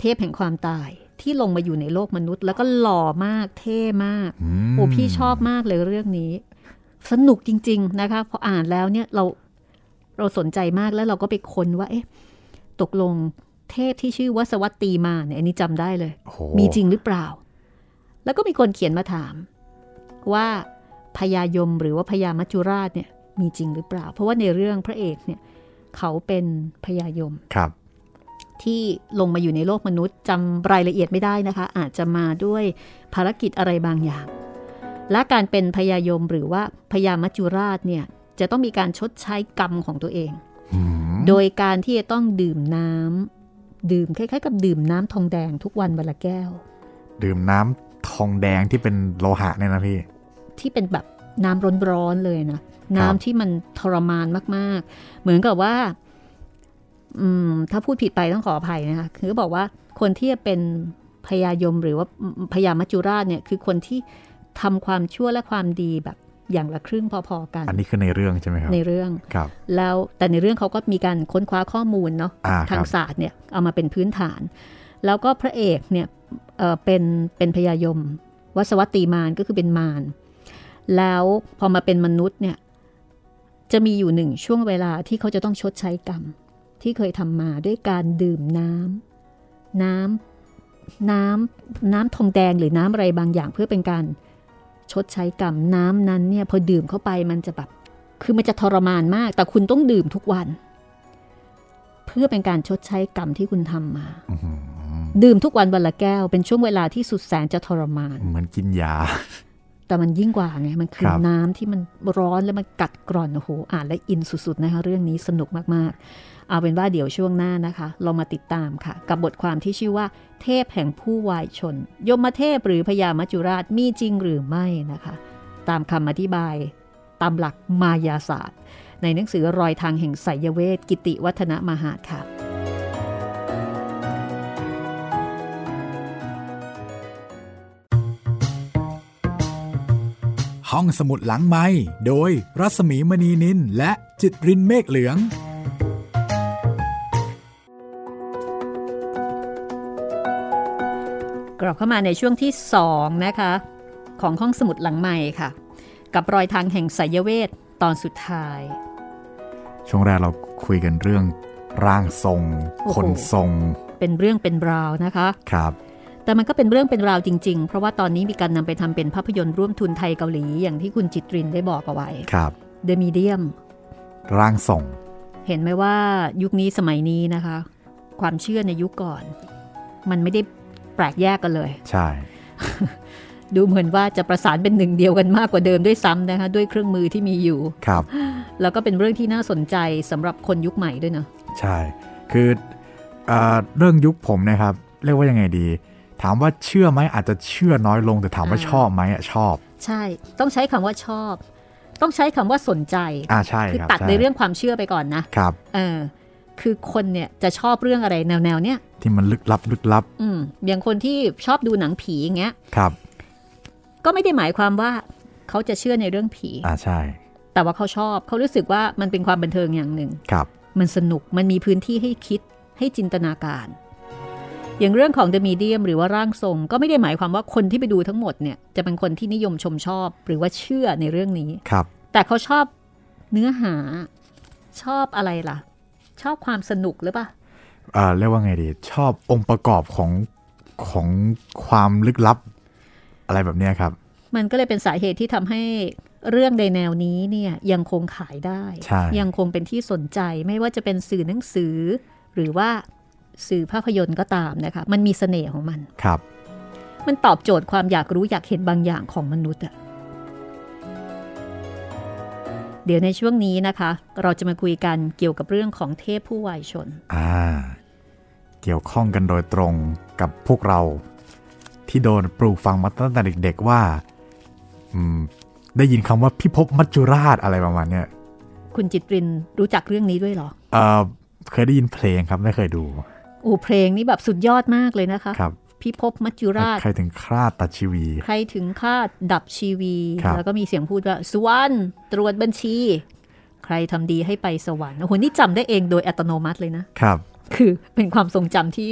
เทพแห่งความตายที่ลงมาอยู่ในโลกมนุษย์ แล้วก็หล่อมากเท่มากอืมโอ้พี่ชอบมากเลยเรื่องนี้ สนุกจริง ๆนะคะพออ่านแล้วเนี่ยเราเราสนใจมากแล้วเราก็ไปค้นว่าเอ๊ะตกลง เทพที่ชื่อวสวัตตีมาเนี่ยอันนี้จำได้เลยโหมีจริงหรือเปล่า แล้วก็มีคนเขียนมาถาม ว่าพญายมหรือว่าพญามัจจุราชเนี่ยมีจริงหรือเปล่า เพราะว่าในเรื่องพระเอกเนี่ยเขาเป็นพญายมครับที่ลงมาอยู่ในโลกมนุษย์จำรายละเอียดไม่ได้นะคะ อาจจะมาด้วยภารกิจอะไรบางอย่าง และการเป็นพยายมหรือว่าพยามัจจุราชเนี่ยจะต้องมีการชดใช้กรรมของตัวเองอืมโดยการที่จะต้องดื่มน้ำ ดื่มคล้ายๆ กับดื่มน้ำทองแดงทุกวันวันละแก้ว ดื่มน้ำทองแดงที่เป็นโลหะเนี่ยนะพี่ ที่เป็นแบบน้ำร้อนๆเลยนะน้ำที่มันทรมานมากๆ เหมือนกับว่า อืม ถ้าพูดผิดไปต้องขออภัยนะคะคือบอกว่าคนที่จะเป็นพยายมหรือว่าพยามัจจุราชเนี่ย คือคนที่ทำความชั่วและความดีแบบ อย่างละครึ่งพอๆกัน อันนี้คือในเรื่องใช่ไหมครับในเรื่องครับ แล้วแต่ในเรื่องเขาก็มีการค้นคว้าข้อมูลเนาะอ่าคทางรับศาสตร์เนี่ยเอามาเป็นพื้นฐาน แล้วก็พระเอกเนี่ยเอ่อเป็นเป็นพยายมวสวัตตีมารก็คือเป็นมารแล้วพอมาเป็นมนุษย์เนี่ยจะมีอยู่หนึ่งช่วงเวลาที่เขาจะต้องชดใช้กรรม ที่เคยทำมาด้วยการดื่มน้ำน้ำน้ำน้ำทองแดงหรือน้ำอะไรบางอย่างเพื่อเป็นการ ชดใช้กรรมน้ำนั้นเนี่ยพอดื่มเข้าไปมันจะแบบคือมันจะทรมานมาก แต่คุณต้องดื่มทุกวัน เพื่อเป็นการชดใช้กรรมที่คุณทำมาอื้อหือดื่มทุกวันวันละแก้ว เป็นช่วงเวลาที่สุดแสนจะทรมาน เหมือนกินยา แต่มันยิ่งกว่าไง มันคือครับน้ำที่มันร้อนแล้วมันกัดกร่อนโอ้โหอ่านและอินสุดๆนะคะเรื่องนี้สนุกมากๆ เอาเป็นว่าเดี๋ยวช่วงหน้านะคะ เรามาติดตามค่ะ กับบทความที่ชื่อว่า เทพแห่งผู้วายชน ยมเทพหรือพญามัจจุราชมีจริงหรือไม่นะคะ ตามคำอธิบายตามหลักมายาศาสตร์ ในหนังสือรอยทางแห่งไสยเวทกิติวัฒนมหาดค่ะ ห้องสมุดหลังไม้โดยรัสมีมณีนินและจิตรินเมฆเหลือง กลับเข้ามาในช่วงที่2นะคะ ของห้องสมุดหลังใหม่ค่ะ กับรอยทางแห่งไสยเวทตอนสุดท้าย ช่วงแรกเราคุยกันเรื่องร่างทรงโอ้โหคนทรง เป็นเรื่องเป็นราวนะคะ ครับ แต่มันก็เป็นเรื่องเป็นราวจริง ๆ เพราะว่าตอนนี้มีการนำไปทำเป็นภาพยนตร์ร่วมทุนไทยเกาหลีอย่างที่คุณจิตรินได้บอกเอาไว้ครับ The Medium ร่างทรงเห็นไหมว่ายุคนี้สมัยนี้นะคะ ความเชื่อในยุคก่อน มันไม่ได้แปลกแยกกันเลย ใช่ ดูเหมือนว่าจะประสานเป็นหนึ่งเดียวกันมากกว่าเดิมด้วยซ้ำนะคะ ด้วยเครื่องมือที่มีอยู่ครับ แล้วก็เป็นเรื่องที่น่าสนใจสำหรับคนยุคใหม่ด้วยเนาะใช่ คือเออเรื่องยุคผมเนะครับ เรียกว่ายังไงดี ถามว่าเชื่อไหมอาจจะเชื่อน้อยลงแต่ถามว่าอ่าชอบไหมอะชอบ ใช่ ต้องใช้คำว่าชอบ ต้องใช้คำว่าสนใจอ่าใช่คือครับตัดช่ในเรื่องความเชื่อไปก่อนนะครับเออคือคนเนี่ยจะชอบเรื่องอะไรแนวๆเนี้ยที่มันลึกลับลึกลับ อืมอย่างคนที่ชอบดูหนังผีอย่างเงี้ยครับ ก็ไม่ได้หมายความว่าเขาจะเชื่อในเรื่องผีอ่าใช่ แต่ว่าเขาชอบเขารู้สึกว่ามันเป็นความบันเทิงอย่างหนึ่งครับ มันสนุกมันมีพื้นที่ให้คิดให้จินตนาการ อย่างเรื่องของ The Medium หรือว่าร่างทรง ก็ไม่ได้หมายความว่าคนที่ไปดูทั้งหมดเนี่ยจะเป็นคนที่นิยมชมชอบหรือว่าเชื่อในเรื่องนี้ครับ แต่เขาชอบเนื้อหาชอบอะไรล่ะ ชอบความสนุกหรือเปล่าเอ่อเรียกว่าไงดี ชอบองค์ประกอบของของความลึกลับ อะไรแบบเนี้ยครับ มันก็เลยเป็นสาเหตุที่ทำให้เรื่องในแนวนี้เนี่ยยังคงขายได้ใช่ยังคงเป็นที่สนใจไม่ว่าจะเป็นสื่อหนังสือ หรือว่า สื่อภาพยนตร์ก็ตามนะคะ มันมีเสน่ห์ของมันครับ มันตอบโจทย์ความอยากรู้อยากเห็นบางอย่างของมนุษย์อะเดี๋ยวในช่วงนี้นะคะ เราจะมาคุยกันเกี่ยวกับเรื่องของเทพผู้วายชน อ่า เกี่ยวข้องกันโดยตรงกับพวกเรา ที่โดนปลูกฝังมาตั้งแต่เด็ก ๆ ว่าอืมได้ยินคำว่าพิภพมัจจุราชอะไรประมาณเนี้ยคุณจิตรินรู้จักเรื่องนี้ด้วยเหรอเอ่อเคยได้ยินเพลงครับไม่เคยดูโอ้เพลงนี้แบบสุดยอดมากเลยนะคะครับพิภพมัจจุราช ใครถึงคราดตัดชีวี ใครถึงคาดดับชีวีครับแล้วก็มีเสียงพูดว่าสวรรค์ตรวจบัญชี ใครทำดีให้ไปสวรรค์โอ้โหนี่จำได้เองโดยอัตโนมัติเลยนะครับ คือเป็นความทรงจำที่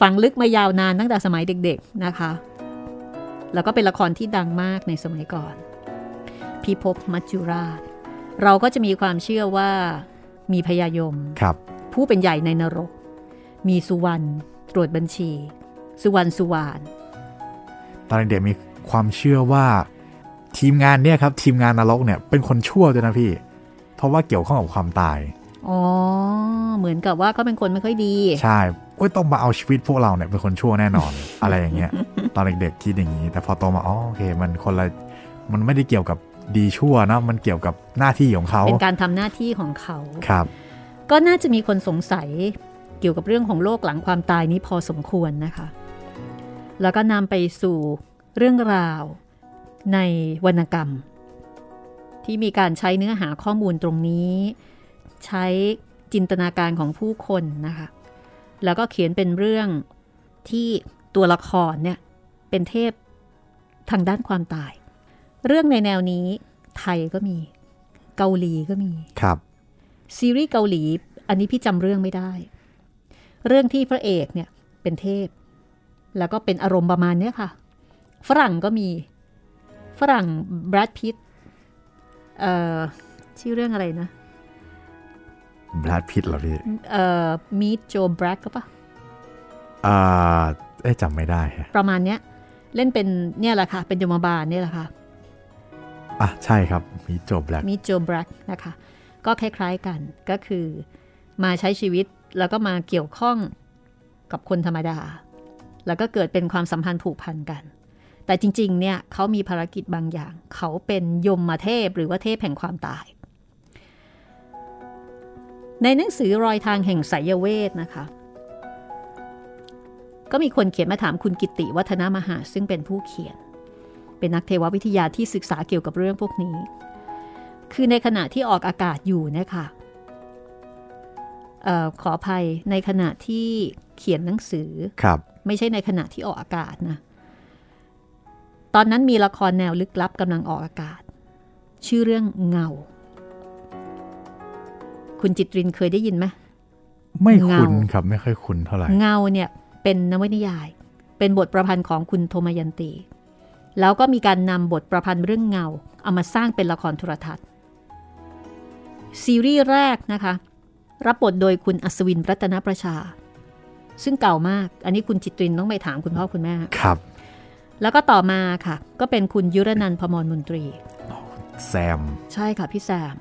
ฝังลึกมายาวนานตั้งแต่สมัยเด็ก ๆนะคะ แล้วก็เป็นละครที่ดังมากในสมัยก่อน พิภพมัจจุราช เราก็จะมีความเชื่อว่ามีพญายมครับผู้เป็นใหญ่ในนรก มีสุวรรณตรวจบัญชี สุวรรณสุวรรณตอนเด็กๆมีความเชื่อว่า ทีมงานเนี่ยครับ ทีมงานนรกเนี่ยเป็นคนชั่วด้วยนะพี่ เพราะว่าเกี่ยวข้องกับความตายอ๋อเหมือนกับว่าเขาเป็นคนไม่ค่อยดี ใช่โอ้ยต้องมาเอาชีวิตพวกเราเนี่ยเป็นคนชั่วแน่นอน อะไรอย่างเงี้ย ตอนเด็กๆคิดอย่างนี้ แต่พอโตมาอ๋อโอเค มันคนละมันไม่ได้เกี่ยวกับดีชั่วเนอะมันเกี่ยวกับหน้าที่ของเขา เป็นการทำหน้าที่ของเขาครับ ก็น่าจะมีคนสงสัย เกี่ยวกับเรื่องของโลกหลังความตายนี้พอสมควรนะคะ แล้วก็นำไปสู่เรื่องราวในวรรณกรรม ที่มีการใช้เนื้อหาข้อมูลตรงนี้ ใช้จินตนาการของผู้คนนะคะ แล้วก็เขียนเป็นเรื่องที่ตัวละครเนี่ยเป็นเทพทางด้านความตาย เรื่องในแนวนี้ไทยก็มี เกาหลีก็มีครับซีรีส์เกาหลีอันนี้พี่จำเรื่องไม่ได้ เรื่องที่พระเอกเนี่ยเป็นเทพ แล้วก็เป็นอารมณ์ประมาณเนี้ยค่ะ ฝรั่งก็มีฝรั่งแบรดพิตเอ่อชื่อเรื่องอะไรนะแบรดพิตเหรอพี่เอ่อมีดโจแบรกก็ปะอ่าเอ๊ะจำไม่ได้ฮะประมาณเนี้ย เล่นเป็นเนี่ยแหละค่ะ เป็นยมบาลเนี่ยแหละค่ะอะใช่ครับมีจบแล้วมีโจแบรกนะคะ ก็คล้ายๆกันก็คือมาใช้ชีวิต แล้วก็มาเกี่ยวข้องกับคนธรรมดา แล้วก็เกิดเป็นความสัมพันธ์ผูกพันกัน แต่จริงๆ เนี่ยเขามีภารกิจบางอย่าง เขาเป็นยมมาเทพหรือว่าเทพแห่งความตาย ในหนังสือรอยทางแห่งไสยเวทนะคะ ก็มีคนเขียนมาถามคุณกิติวัฒนมหาซึ่งเป็นผู้เขียน เป็นนักเทววิทยาที่ศึกษาเกี่ยวกับเรื่องพวกนี้ คือในขณะที่ออกอากาศอยู่นะคะ ออขออภัยในขณะที่เขียนหนังสือครับไม่ใช่ในขณะที่ออกอากาศนะ ตอนนั้นมีละครแนวลึกลับกำลังออกอากาศ ชื่อเรื่องเงา คุณจิตรินเคยได้ยินไหมไม่คุ้นเงาครับไม่ค่อยคุ้นเท่าไหร่เงาเนี่ยเป็นนวนิยาย เป็นบทประพันธ์ของคุณโทมายันตี แล้วก็มีการนำบทประพันธ์เรื่องเงา เอามาสร้างเป็นละครโทรทัศน์ ซีรีส์แรกนะคะ รับบทโดยคุณอัศวินรัตนประชา ซึ่งเก่ามาก อันนี้คุณจิตรินต้องไปถามคุณพ่อคุณแม่ครับ แล้วก็ต่อมาค่ะ ก็เป็นคุณยุรนันท์ ภมรมนตรีแซม ใช่ค่ะพี่แซม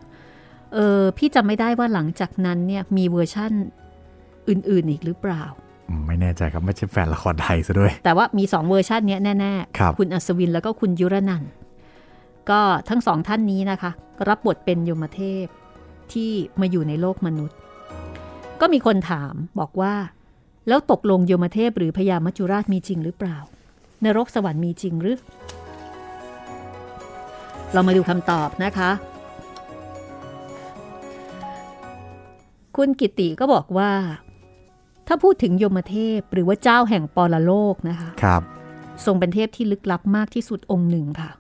เออพี่จำไม่ได้ว่าหลังจากนั้นเนี่ยมีเวอร์ชั่นอื่นๆอีกหรือเปล่า ไม่แน่ใจครับ ไม่ใช่แฟนละครไทยซะด้วย แต่ว่ามีสองเวอร์ชันเนี้ยแน่ครับคุณอัศวินแล้วก็คุณยุรนันท์ก็ทั้งสองท่านนี้นะคะ รับบทเป็นยมเทพที่มาอยู่ในโลกมนุษย์ ก็มีคนถามบอกว่า แล้วตกลงยมเทพหรือพญามัจจุราชมีจริงหรือเปล่า นรกสวรรค์มีจริงหรือ เรามาดูคำตอบนะคะ คุณกิติก็บอกว่า ถ้าพูดถึงยมเทพหรือว่าเจ้าแห่งปรโลกนะคะครับทรงเป็นเทพที่ลึกลับมากที่สุดองค์หนึ่งค่ะ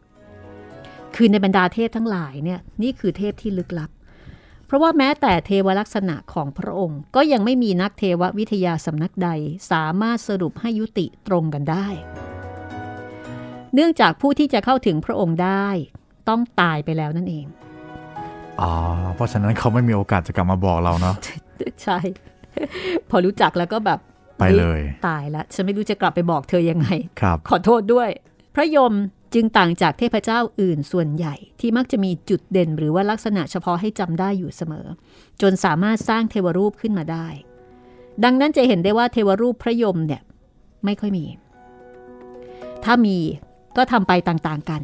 คือในบรรดาเทพทั้งหลายเนี่ยนี่คือเทพที่ลึกลับ เพราะว่าแม้แต่เทวลักษณะของพระองค์ ก็ยังไม่มีนักเทววิทยาสำนักใดสามารถสรุปให้ยุติตรงกันได้ เนื่องจากผู้ที่จะเข้าถึงพระองค์ได้ ต้องตายไปแล้วนั่นเอง อ๋อ เพราะฉะนั้นเขาไม่มีโอกาสจะกลับมาบอกเราเนาะ ใช่ พอรู้จักแล้วก็แบบไปเลย ตายแล้วฉันไม่รู้จะกลับไปบอกเธอยังไง ครับ ขอโทษด้วย พระยม จึงต่างจากเทพเจ้าอื่นส่วนใหญ่ ที่มักจะมีจุดเด่นหรือว่าลักษณะเฉพาะให้จำได้อยู่เสมอ จนสามารถสร้างเทวรูปขึ้นมาได้ ดังนั้นจะเห็นได้ว่าเทวรูปพระยมเนี่ยไม่ค่อยมี ถ้ามีก็ทำไปต่างๆกัน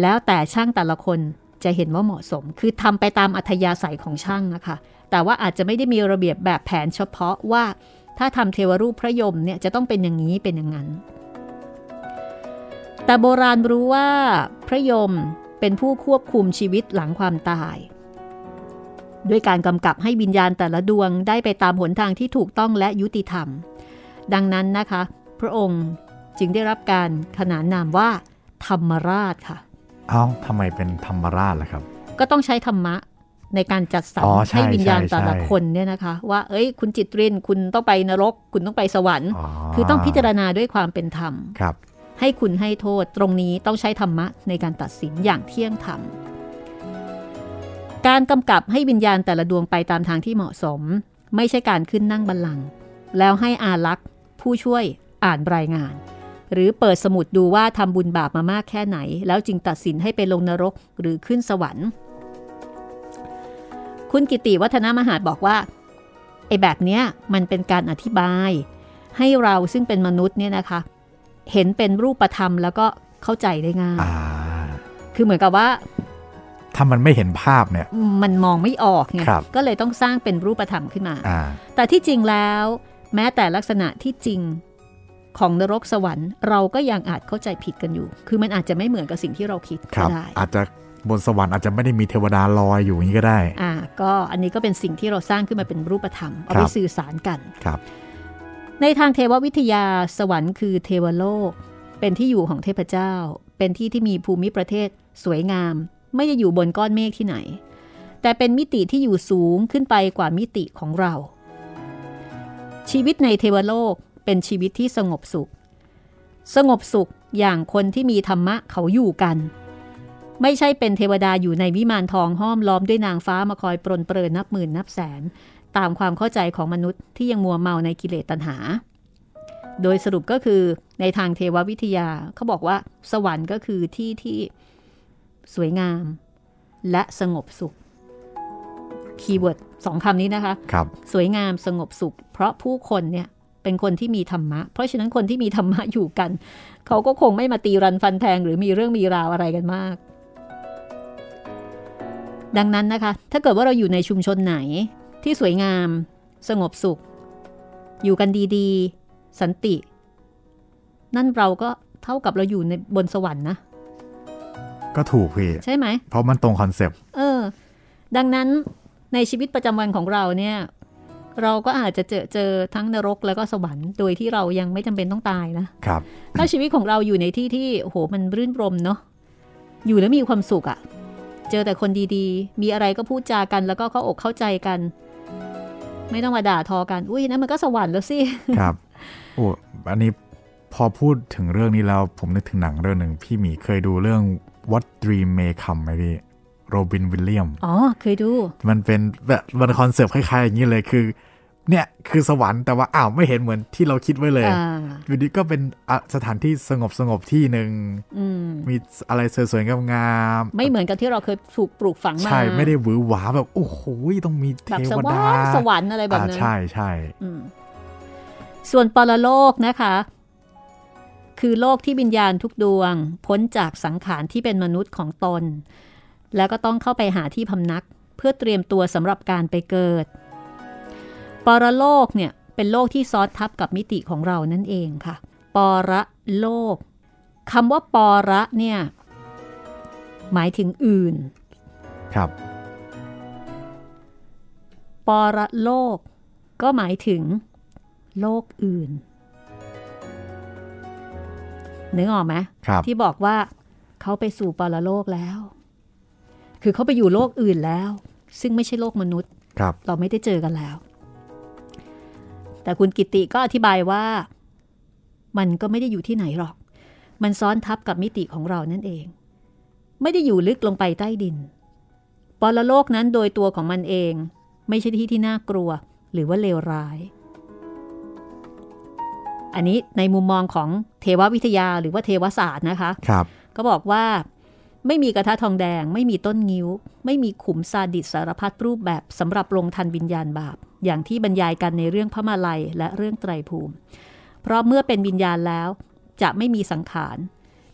แล้วแต่ช่างแต่ละคนจะเห็นว่าเหมาะสม คือทำไปตามอัธยาศัยของช่างนะคะ แต่ว่าอาจจะไม่ได้มีระเบียบแบบแผนเฉพาะว่า ถ้าทำเทวรูปพระยมเนี่ยจะต้องเป็นอย่างนี้เป็นอย่างนั้น แต่โบราณรู้ว่าพระยมเป็นผู้ควบคุมชีวิตหลังความตาย ด้วยการกำกับให้วิญญาณแต่ละดวงได้ไปตามหนทางที่ถูกต้องและยุติธรรม ดังนั้นนะคะ พระองค์จึงได้รับการขนานนามว่า ธรรมราชค่ะ เอ้าทำไมเป็นธรรมราชล่ะครับ ก็ต้องใช้ธรรมะในการจัดสรรอ๋อใช่ให้วิญญาณใช่แต่ละใช่คนเนี่ยนะคะ ว่า เอ้ย คุณจิตรินคุณต้องไปนรก คุณต้องไปสวรรค์อ๋อคือต้องพิจารณาด้วยความเป็นธรรมครับ ให้คุณให้โทษตรงนี้ต้องใช้ธรรมะในการตัดสินอย่างเที่ยงธรรม การกำกับให้วิญญาณแต่ละดวงไปตามทางที่เหมาะสม ไม่ใช่การขึ้นนั่งบัลลังก์แล้วให้อารักษ์ผู้ช่วยอ่านรายงาน หรือเปิดสมุดดูว่าทำบุญบาปมามากแค่ไหน แล้วจึงตัดสินให้ไปลงนรกหรือขึ้นสวรรค์ คุณกิติวัฒนมหาดบอกว่าไอ้แบบเนี้ยมันเป็นการอธิบาย ให้เราซึ่งเป็นมนุษย์เนี่ยนะคะ เห็นเป็นรูปธรรมแล้วก็เข้าใจได้ง่ายอ่าคือเหมือนกับว่า ถ้ามันไม่เห็นภาพเนี่ย มันมองไม่ออกไงครับก็เลยต้องสร้างเป็นรูปธรรมขึ้นมาอ่าแต่ที่จริงแล้ว แม้แต่ลักษณะที่จริงของนรกสวรรค์ เราก็ยังอาจเข้าใจผิดกันอยู่ คือมันอาจจะไม่เหมือนกับสิ่งที่เราคิดคก็รับได้อาจจะบนสวรรค์อาจจะไม่ได้มีเทวดาลอยอยู่อย่างนี้ก็ได้ อ่า ก็อันนี้ก็เป็นสิ่งที่เราสร้างขึ้นมาเป็นรูปธรรม เอาคไปรับสื่อสารกัน ครับ ในทางเทววิทยาสวรรค์คือเทวโลก เป็นที่อยู่ของเทพเจ้า เป็นที่ที่มีภูมิประเทศ สวยงาม ไม่ได้อยู่บนก้อนเมฆที่ไหน แต่เป็นมิติที่อยู่สูงขึ้นไปกว่ามิติของเรา ชีวิตในเทวโลกเป็นชีวิตที่สงบสุข สงบสุขอย่างคนที่มีธรรมะเขาอยู่กัน ไม่ใช่เป็นเทวดาอยู่ในวิมานทองห้อมล้อมด้วยนางฟ้ามาคอยปรนเปรอนับหมื่นนับแสน ตามความเข้าใจของมนุษย์ที่ยังมัวเมาในกิเลสตัณหา โดยสรุปก็คือในทางเทววิทยาเขาบอกว่าสวรรค์ก็คือที่ที่สวยงาม และสงบสุข คีย์เวิร์ดสองคำนี้นะคะครับสวยงามสงบสุข เพราะผู้คนเนี่ยเป็นคนที่มีธรรมะ เพราะฉะนั้นคนที่มีธรรมะอยู่กัน เขาก็คงไม่มาตีรันฟันแทงหรือมีเรื่องมีราวอะไรกันมาก ดังนั้นนะคะ ถ้าเกิดว่าเราอยู่ในชุมชนไหน ที่สวยงาม สงบสุข อยู่กันดีๆ สันติ นั่นเราก็เท่ากับเราอยู่ในบนสวรรค์นะ ก็ถูกพี่ใช่ไหม เพราะมันตรง conceptเออ ดังนั้นในชีวิตประจำวันของเราเนี่ย เราก็อาจจะเจอเจอทั้งนรกแล้วก็สวรรค์โดยที่เรายังไม่จำเป็นต้องตายนะครับ ถ้าชีวิตของเราอยู่ในที่ที่โอ้โหมันรื่นรมย์เนาะอยู่แล้วมีความสุขอะเจอแต่คนดีๆ มีอะไรก็พูดจากันแล้วก็เข้าอกเข้าใจกัน ไม่ต้องมาด่าทอกัน อุ้ยนั่นมันก็สวรรค์แล้วสิ ครับโอ้อันนี้พอพูดถึงเรื่องนี้แล้ว ผมนึกถึงหนังเรื่องหนึ่งพี่หมีเคยดูเรื่อง What Dreams May Come ไหมพี่โรบินวิลเลียม อ๋อ เคยดู มันเป็นแบบมัน concept คล้ายๆอย่างนี้เลยคือ เนี่ยคือสวรรค์แต่ว่าอ้าวไม่เห็นเหมือนที่เราคิดไว้เลยอ่าอยู่ดีก็เป็นอะสถานที่สงบสงบๆที่หนึ่งอืมมีอะไรสวยๆงามๆไม่เหมือนกับที่เราเคยถูกปลูกฝังมาใช่ไม่ได้หวือหวาแบบโอ้โหต้องมีเทแบบสววรดารค์สวรรค์อะไรแบบอ่านั้นใช่ใช่อืมส่วนปรโลกนะคะ คือโลกที่วิญญาณทุกดวง พ้นจากสังขารที่เป็นมนุษย์ของตน แล้วก็ต้องเข้าไปหาที่พำนัก เพื่อเตรียมตัวสำหรับการไปเกิด ปรโลกเนี่ยเป็นโลกที่ซ้อนทับกับมิติของเรานั่นเองค่ะ ปรโลกคำว่าประเนี่ยหมายถึงอื่น ครับ ปรโลก ก็หมายถึง โลกอื่นนึกออกไหมครับที่บอกว่าเขาไปสู่ปรโลกแล้ว คือเขาไปอยู่โลกอื่นแล้ว ซึ่งไม่ใช่โลกมนุษย์ครับเราไม่ได้เจอกันแล้ว แต่คุณกิติก็อธิบายว่า มันก็ไม่ได้อยู่ที่ไหนหรอก มันซ้อนทับกับมิติของเรานั่นเอง ไม่ได้อยู่ลึกลงไปใต้ดินปรโลกนั้นโดยตัวของมันเอง ไม่ใช่ที่ที่น่ากลัว หรือว่าเลวร้าย อันนี้ในมุมมองของเทววิทยาหรือว่าเทวศาสตร์นะคะครับ ก็บอกว่าไม่มีกระทะทองแดง ไม่มีต้นงิ้ว ไม่มีขุมซาดิสสารพัดรูปแบบสำหรับลงทันวิญญาณบาป อย่างที่บรรยายกันในเรื่องพระมาลัยและเรื่องไตรภูมิ เพราะเมื่อเป็นวิญญาณแล้ว จะไม่มีสังขาร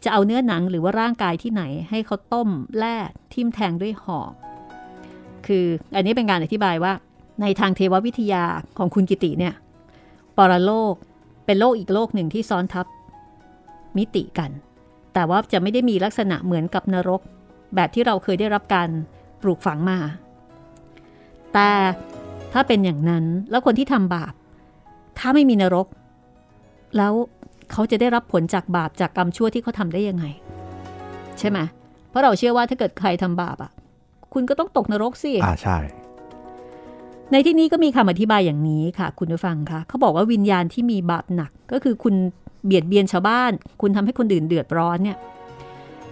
จะเอาเนื้อหนังหรือว่าร่างกายที่ไหน ให้เขาต้มแล่ทิ่มแทงด้วยหอกคืออันนี้เป็นการอธิบายว่า ในทางเทววิทยาของคุณกิติเนี่ยปรโลกเป็นโลกอีกโลกหนึ่งที่ซ้อนทับมิติกัน แต่ว่าจะไม่ได้มีลักษณะเหมือนกับนรก แบบที่เราเคยได้รับการปลูกฝังมา แต่ ถ้าเป็นอย่างนั้นแล้วคนที่ทำบาป ถ้าไม่มีนรก แล้วเขาจะได้รับผลจากบาปจากกรรมชั่วที่เขาทำได้ยังไง ใช่ไหมเพราะเราเชื่อว่าถ้าเกิดใครทำบาปอะ คุณก็ต้องตกนรกสิอ่าใช่ ในที่นี้ก็มีคำอธิบายอย่างนี้ค่ะ คุณผู้ฟังคะเขาบอกว่าวิญญาณที่มีบาปหนักก็คือคุณเบียดเบียนชาวบ้าน คุณทำให้คนอื่นเดือดร้อนเนี่ย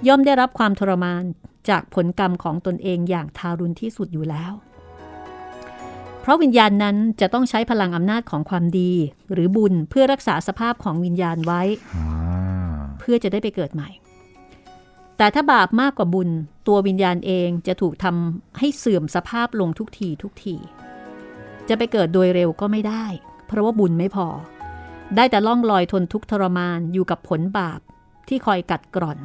ย่อมได้รับความทรมานจากผลกรรมของตนเองอย่างทารุณที่สุดอยู่แล้ว เพราะวิญญาณนั้นจะต้องใช้พลังอำนาจของความดี หรือบุญเพื่อรักษาสภาพของวิญญาณไว้อ่าเพื่อจะได้ไปเกิดใหม่ แต่ถ้าบาปมากกว่าบุญ ตัววิญญาณเองจะถูกทำให้เสื่อมสภาพลงทุกทีทุกที จะไปเกิดโดยเร็วก็ไม่ได้ เพราะว่าบุญไม่พอ ได้แต่ล่องลอยทนทุกข์ทรมานอยู่กับผลบาปที่คอยกัดกร่อน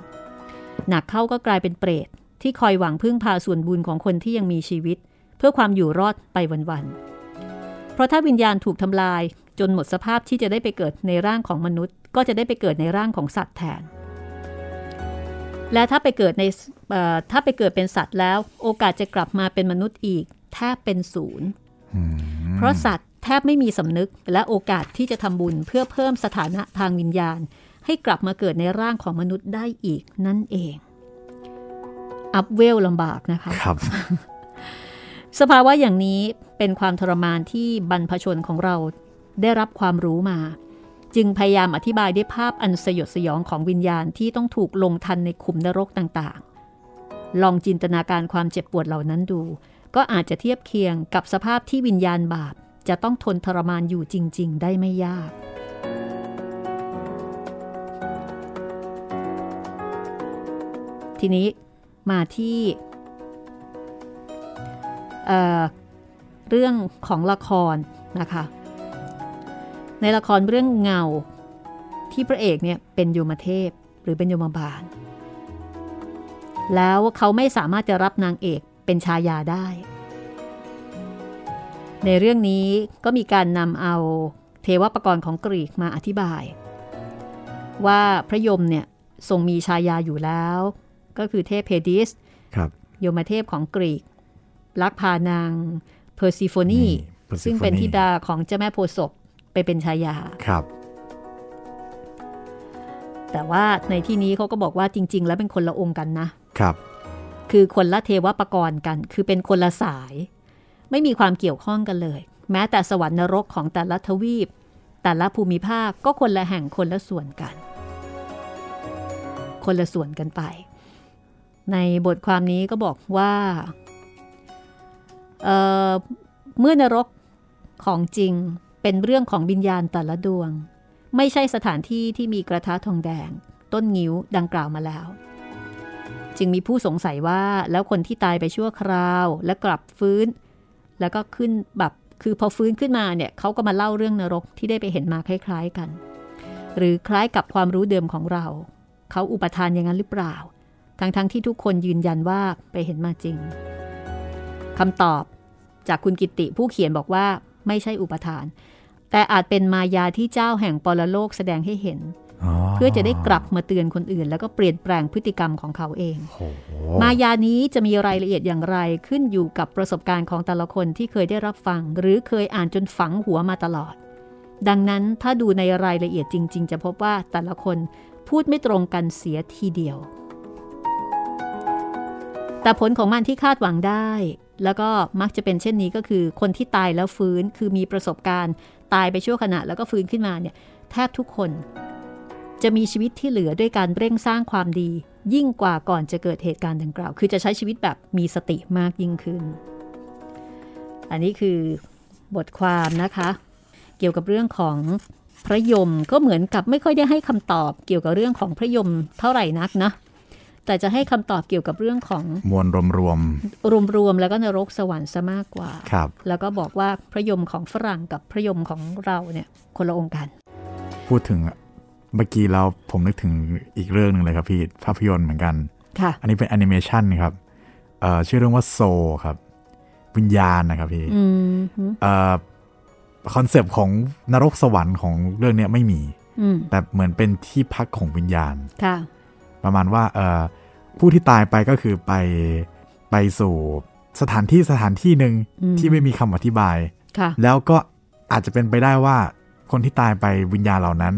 หนักเข้าก็กลายเป็นเปรตที่คอยหวังพึ่งพาส่วนบุญของคนที่ยังมีชีวิต เพื่อความอยู่รอดไปวันๆ เพราะถ้าวิญญาณถูกทำลายจนหมดสภาพที่จะได้ไปเกิดในร่างของมนุษย์ ก็จะได้ไปเกิดในร่างของสัตว์แทน และถ้าไปเกิดในถ้าไปเกิดเป็นสัตว์แล้ว โอกาสจะกลับมาเป็นมนุษย์อีกแทบเป็นศูนย์เพราะสัตว์แทบไม่มีสำนึกและโอกาสที่จะทำบุญเพื่อเพิ่มสถานะทางวิญญาณ ให้กลับมาเกิดในร่างของมนุษย์ได้อีกนั่นเอง อัพเวลลำบากนะคะครับ สภาวะอย่างนี้เป็นความทรมานที่บรรพชนของเราได้รับความรู้มา จึงพยายามอธิบายด้วยภาพอันสยดสยองของวิญญาณที่ต้องถูกลงทันในขุมนรกต่างๆ ลองจินตนาการความเจ็บปวดเหล่านั้นดู ก็อาจจะเทียบเคียงกับสภาพที่วิญญาณบาปจะต้องทนทรมานอยู่จริง ๆ ได้ไม่ยาก ทีนี้มาที่ เเรื่องของละครนะคะ ในละครเรื่องเงาที่พระเอกเนี่ยเป็นโยมเทพหรือเป็นโยมบาล แล้วเขาไม่สามารถจะรับนางเอกเป็นชายาได้ ในเรื่องนี้ก็มีการนำเอาเทวปกรณัมของกรีกมาอธิบาย ว่าพระยมเนี่ยทรงมีชายาอยู่แล้ว ก็คือเทพเฮดิส ยมเทพของกรีก ลักพานางเพอร์ซิโฟนีซึ่งเป็นธิดาของเจ้าแม่โพศพไปเป็นชายาครับ แต่ว่าในที่นี้เขาก็บอกว่าจริง ๆ แล้วเป็นคนละองค์กันนะครับ คือคนละเทวปกรณ์กัน คือเป็นคนละสาย ไม่มีความเกี่ยวข้องกันเลย แม้แต่สวรรค์นรกของแต่ละทวีป แต่ละภูมิภาคก็คนละแห่งคนละส่วนกัน คนละส่วนกันไป ในบทความนี้ก็บอกว่า เเมื่อนรกของจริงเป็นเรื่องของวิญญาณแต่ละดวง ไม่ใช่สถานที่ที่มีกระทะทองแดง ต้นงิ้วดังกล่าวมาแล้ว จึงมีผู้สงสัยว่าแล้วคนที่ตายไปชั่วคราวและกลับฟื้น แล้วก็ขึ้นแบบคือพอฟื้นขึ้นมาเนี่ยเขาก็มาเล่าเรื่องนรกที่ได้ไปเห็นมาคล้าย ๆกัน หรือคล้ายกับความรู้เดิมของเรา เขาอุปทานอย่างนั้นหรือเปล่า ทั้งๆทที่ทุกคนยืนยันว่าไปเห็นมาจริง คำตอบจากคุณกิติผู้เขียนบอกว่าไม่ใช่อุปทาน แต่อาจเป็นมายาที่เจ้าแห่งปรโลกแสดงให้เห็น เพื่อจะได้กลับมาเตือนคนอื่น แล้วก็เปลี่ยนแปลงพฤติกรรมของเขาเอง มายานี้จะมีรายละเอียดอย่างไรขึ้นอยู่กับประสบการณ์ของแต่ละคนที่เคยได้รับฟัง หรือเคยอ่านจนฝังหัวมาตลอด ดังนั้นถ้าดูในรายละเอียดจริง ๆ จะพบว่าแต่ละคนพูดไม่ตรงกันเสียทีเดียว แต่ผลของมันที่คาดหวังได้ แล้วก็มักจะเป็นเช่นนี้ก็คือคนที่ตายแล้วฟื้นคือมีประสบการณ์ ตายไปชั่วขณะแล้วก็ฟื้นขึ้นมาเนี่ยแทบทุกคน จะมีชีวิตที่เหลือด้วยการเร่งสร้างความดี ยิ่งกว่าก่อนจะเกิดเหตุการณ์ดังกล่าว คือจะใช้ชีวิตแบบมีสติมากยิ่งขึ้น อันนี้คือบทความนะคะ เกี่ยวกับเรื่องของพระยมก็เหมือนกับไม่ค่อยได้ให้คำตอบเกี่ยวกับเรื่องของพระยมเท่าไหร่นักนะ แต่จะให้คำตอบเกี่ยวกับเรื่องของมวลรวมรวมรวมรวมแล้วก็นรกสวรรค์ซะมากกว่าครับแล้วก็บอกว่าพระยมของฝรั่งกับพระยมของเราเนี่ยคนละองค์กัน พูดถึงเมื่อกี้เราผมนึกถึงอีกเรื่องหนึ่งเลยครับพี่ภาพยนตร์เหมือนกันค่ะอันนี้เป็นแอนิเมชันครับชื่อเรื่องว่า Soul ครับ วิญญาณนะครับพี่ concept ของนรกสวรรค์ของเรื่องนี้ไม่มีแต่เหมือนเป็นที่พักของวิญญาณค่ะ ประมาณว่าผู้ที่ตายไปก็คือไปไปสู่สถานที่สถานที่หนึ่งที่ไม่มีคำอธิบาย แล้วก็อาจจะเป็นไปได้ว่าคนที่ตายไปวิญญาณเหล่านั้น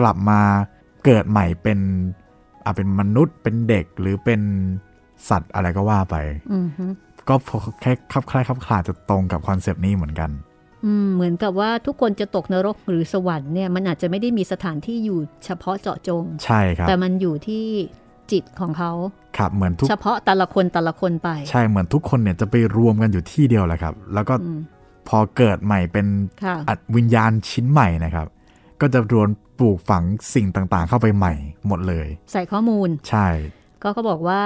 กลับมาเกิดใหม่เป็นอาเป็นมนุษย์เป็นเด็กหรือเป็นสัตว์อะไรก็ว่าไปก็แค่คับคล้ายคับคลาจะตรงกับ concept นี้เหมือนกัน เหมือนกับว่าทุกคนจะตกนรกหรือสวรรค์เนี่ยมันอาจจะไม่ได้มีสถานที่อยู่เฉพาะเจาะจง ใช่ครับ แต่มันอยู่ที่จิตของเขาครับเหมือนทุกเฉพาะแต่ละคนแต่ละคนไป ใช่เหมือนทุกคนเนี่ยจะไปรวมกันอยู่ที่เดียวแหละครับ แล้วก็พอเกิดใหม่เป็นอัดวิญญาณชิ้นใหม่นะครับ ก็จะรวนปลูกฝังสิ่งต่างๆ เข้าไปใหม่หมดเลย ใส่ข้อมูล ใช่ ก็เขาบอกว่า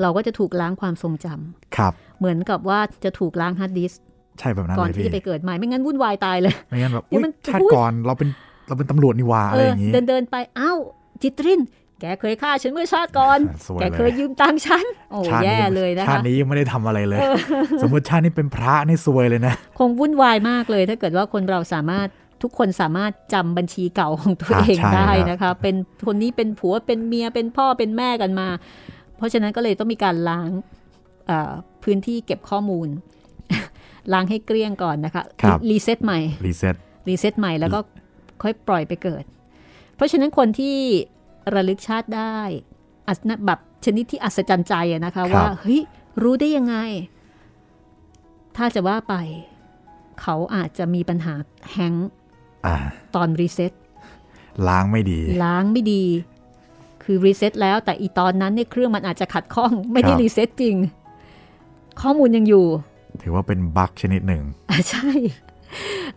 เราก็จะถูกล้างความทรงจำครับ เหมือนกับว่าจะถูกล้างฮาร์ดดิส ใช่แบบนั้นก่อนที่จะไปเกิดใหม่ไม่งั้นวุ่นวายตายเลยไม่งั้นแบบชาติก่อนเราเป็นเราเป็นตำรวจนิวาอะไรอย่างนี้เดินเดินไปอ้าวจิตรินแกเคยฆ่าฉันเมื่อชาติก่อนสวยแกเลเคยยยืมตังค์ฉัน โอ้ชาติแย่นี้เลยนะชาคะตินี้ยังไม่ได้ทำอะไรเลย สมมติชาตินี้เป็นพระนี่ซวยเลยนะ คงวุ่นวายมากเลย ถ้าเกิดว่าคนเราสามารถทุกคนสามารถจำบัญชีเก่าของตัวอ่าเองใช่ได้ครับนะคะ เป็นคนนี้เป็นผัวเป็นเมียเป็นพ่อเป็นแม่กันมา เพราะฉะนั้นก็เลยต้องมีการล้างเอ่อพื้นที่เก็บข้อมูล ล้างให้เกลี้ยงก่อนนะคะครับ reset ใหม่ reset reset ใหม่แล้วก็ค่อยปล่อยไปเกิด เพราะฉะนั้นคนที่ระลึกชาติได้อัศนะแบบชนิดที่อัศจรรย์ใจอะนะคะว่าเฮ้ยรู้ได้ยังไง ถ้าจะว่าไป เขาอาจจะมีปัญหาhang อ่าตอน resetล้างไม่ดี ล้างไม่ดี คือ reset แล้วแต่อีตอนนั้นเนี่ยเครื่องมันอาจจะขัดข้อง ไม่ได้ครับ reset จริง ข้อมูลยังอยู่ ถือว่าเป็น bug ชนิดหนึ่งอะใช่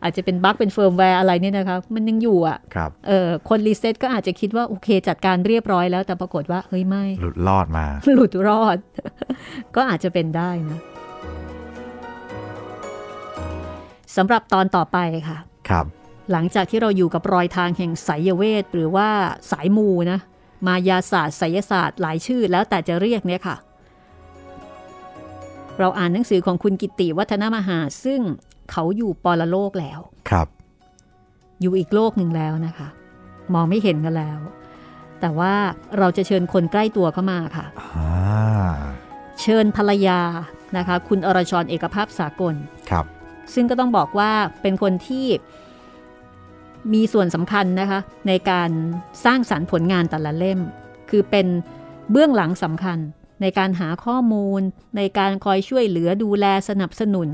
อาจจะเป็น bug เป็นเฟิร์มแวร์อะไรเนี่ยนะคะ มันยังอยู่อะครับเออคน reset ก็อาจจะคิดว่า โอเคจัดการเรียบร้อยแล้วแต่ปรากฏว่า เฮ้ยไม่ หลุดรอดมา หลุดรอด ก็อาจจะเป็นได้นะสำหรับตอนต่อไปค่ะ ครับ หลังจากที่เราอยู่กับรอยทางแห่งไสยเวท หรือว่าสายมูนะ มายาศาสตร์ไสยศาสตร์หลายชื่อแล้วแต่จะเรียกเนี่ยค่ะ เราอ่านหนังสือของคุณกิติวัฒนมหา ซึ่งเขาอยู่ปรโลกแล้ว ครับ อยู่อีกโลกหนึ่งแล้วนะคะ มองไม่เห็นกันแล้ว แต่ว่าเราจะเชิญคนใกล้ตัวเข้ามาค่ะอ่าเชิญภรรยานะคะ คุณอรชรเอกภาพสากล ครับ ซึ่งก็ต้องบอกว่าเป็นคนที่มีส่วนสำคัญนะคะ ในการสร้างสารรค์ผลงานแต่ละเล่ม คือเป็นเบื้องหลังสำคัญ ในการหาข้อมูล ในการคอยช่วยเหลือดูแลสนับสนุน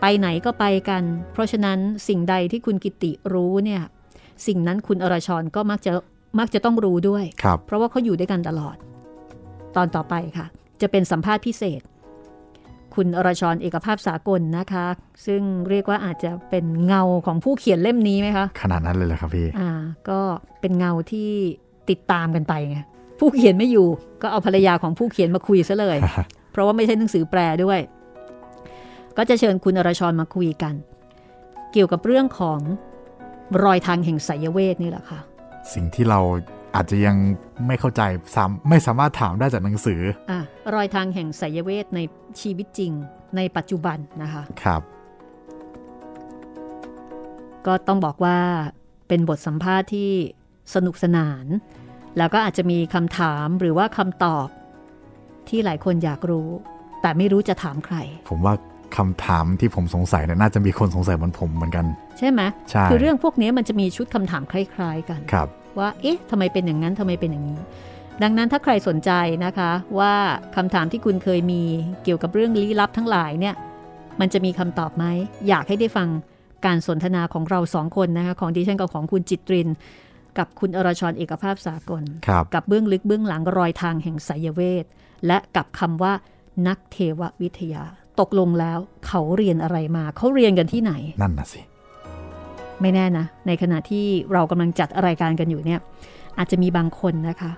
ไปไหนก็ไปกัน เพราะฉะนั้นสิ่งใดที่คุณกิติรู้เนี่ยสิ่งนั้นคุณอรชรก็มักจะมักจะต้องรู้ด้วยครับเพราะว่าเขาอยู่ด้วยกันตลอด ตอนต่อไปค่ะ จะเป็นสัมภาษณ์พิเศษ คุณอรชรเอกภาพสากลนะคะ ซึ่งเรียกว่าอาจจะเป็นเงาของผู้เขียนเล่มนี้ไหมคะ ขนาดนั้นเลยเหรอครับพี่ อ่า ก็เป็นเงาที่ติดตามกันไปไง ผู้เขียนไม่อยู่ ก็เอาภรรยาของผู้เขียนมาคุยซะเลย เพราะว่าไม่ใช่หนังสือแปลด้วย ก็จะเชิญคุณอรชรมาคุยกัน เกี่ยวกับเรื่องของรอยทางแห่งไสยเวทนี่แหละค่ะ สิ่งที่เราอาจจะยังไม่เข้าใจสามไม่สามารถถามได้จากหนังสืออะรอยทางแห่งไสยเวทในชีวิตจริง ในปัจจุบันนะคะครับ ก็ต้องบอกว่าเป็นบทสัมภาษณ์ที่สนุกสนาน แล้วก็อาจจะมีคำถามหรือว่าคำตอบ ที่หลายคนอยากรู้ แต่ไม่รู้จะถามใคร ผมว่าคำถามที่ผมสงสัยเนี่ยน่าจะมีคนสงสัยเหมือนผมเหมือนกัน ใช่ไหมใช่คือเรื่องพวกนี้มันจะมีชุดคำถามคล้าย ๆ กันครับ ว่าเอ๊ะทำไมเป็นอย่างนั้นทำไมเป็นอย่างนี้ ดังนั้นถ้าใครสนใจนะคะว่าคำถามที่คุณเคยมีเกี่ยวกับเรื่องลี้ลับทั้งหลายเนี่ยมันจะมีคำตอบไหมอยากให้ได้ฟังการสนทนาของเราสองคนนะคะของดิฉันกับของคุณจิตริน กับคุณอรชรเอกภาพสากลครับกับเบื้องลึกเบื้องหลังรอยทางแห่งไสยเวท และกับคำว่านักเทววิทยา ตกลงแล้วเขาเรียนอะไรมา เขาเรียนกันที่ไหน นั่นน่ะสิ ไม่แน่นะ ในขณะที่เรากำลังจัดรายการกันอยู่เนี่ย อาจจะมีบางคนนะคะ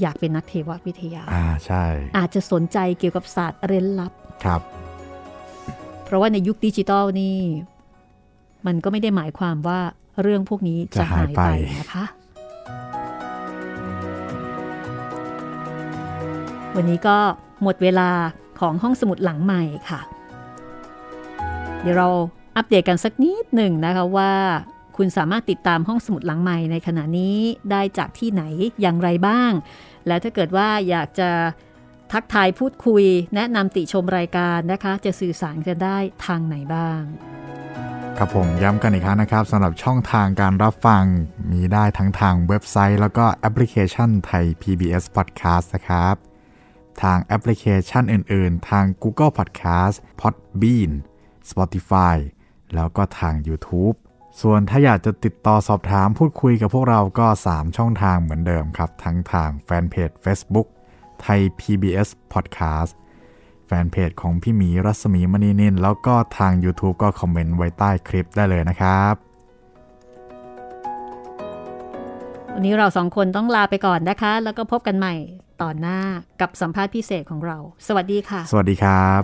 อยากเป็นนักเทววิทยา อ่าใช่ อาจจะสนใจเกี่ยวกับศาสตร์เร้นลับ ครับ เพราะว่าในยุคดิจิตอลนี่ มันก็ไม่ได้หมายความว่าเรื่องพวกนี้จะจะหาหายยไปไปนะคะ วันนี้ก็หมดเวลาของห้องสมุดหลังใหม่ค่ะ เดี๋ยวเราอัปเดตกันสักนิดหนึ่งนะคะว่า คุณสามารถติดตามห้องสมุดหลังใหม่ในขณะนี้ได้จากที่ไหนอย่างไรบ้าง แล้วถ้าเกิดว่าอยากจะทักทายพูดคุย แนะนำติชมรายการนะคะ จะสื่อสารกันได้ทางไหนบ้างครับผมย้ำกันอีกครั้งนะครับสำหรับช่องทางการรับฟังมีได้ทั้งทางเว็บไซต์ แล้วก็แอปพลิเคชันไทย PBS Podcast นะครับ ทางแอปพลิเคชันอื่น ๆ ทาง Google Podcast Podbean Spotify แล้วก็ทาง YouTube ส่วนถ้าอยากจะติดต่อสอบถามพูดคุยกับพวกเราก็ 3 ช่องทางเหมือนเดิมครับ ทั้งทางแฟนเพจ Facebook ไทย PBS Podcast แฟนเพจของพี่หมีรัศมีมณีนิน แล้วก็ทาง YouTube ก็คอมเมนต์ไว้ใต้คลิปได้เลยนะครับ วันนี้เราสองคนต้องลาไปก่อนนะคะ แล้วก็พบกันใหม่ ตอนหน้ากับสัมภาษณ์พิเศษของเรา สวัสดีค่ะ สวัสดีครับ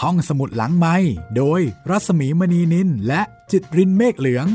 หห้องสมุดหลังไม้โดยรัสมีมณีนินและจิตรินเมฆเหลือง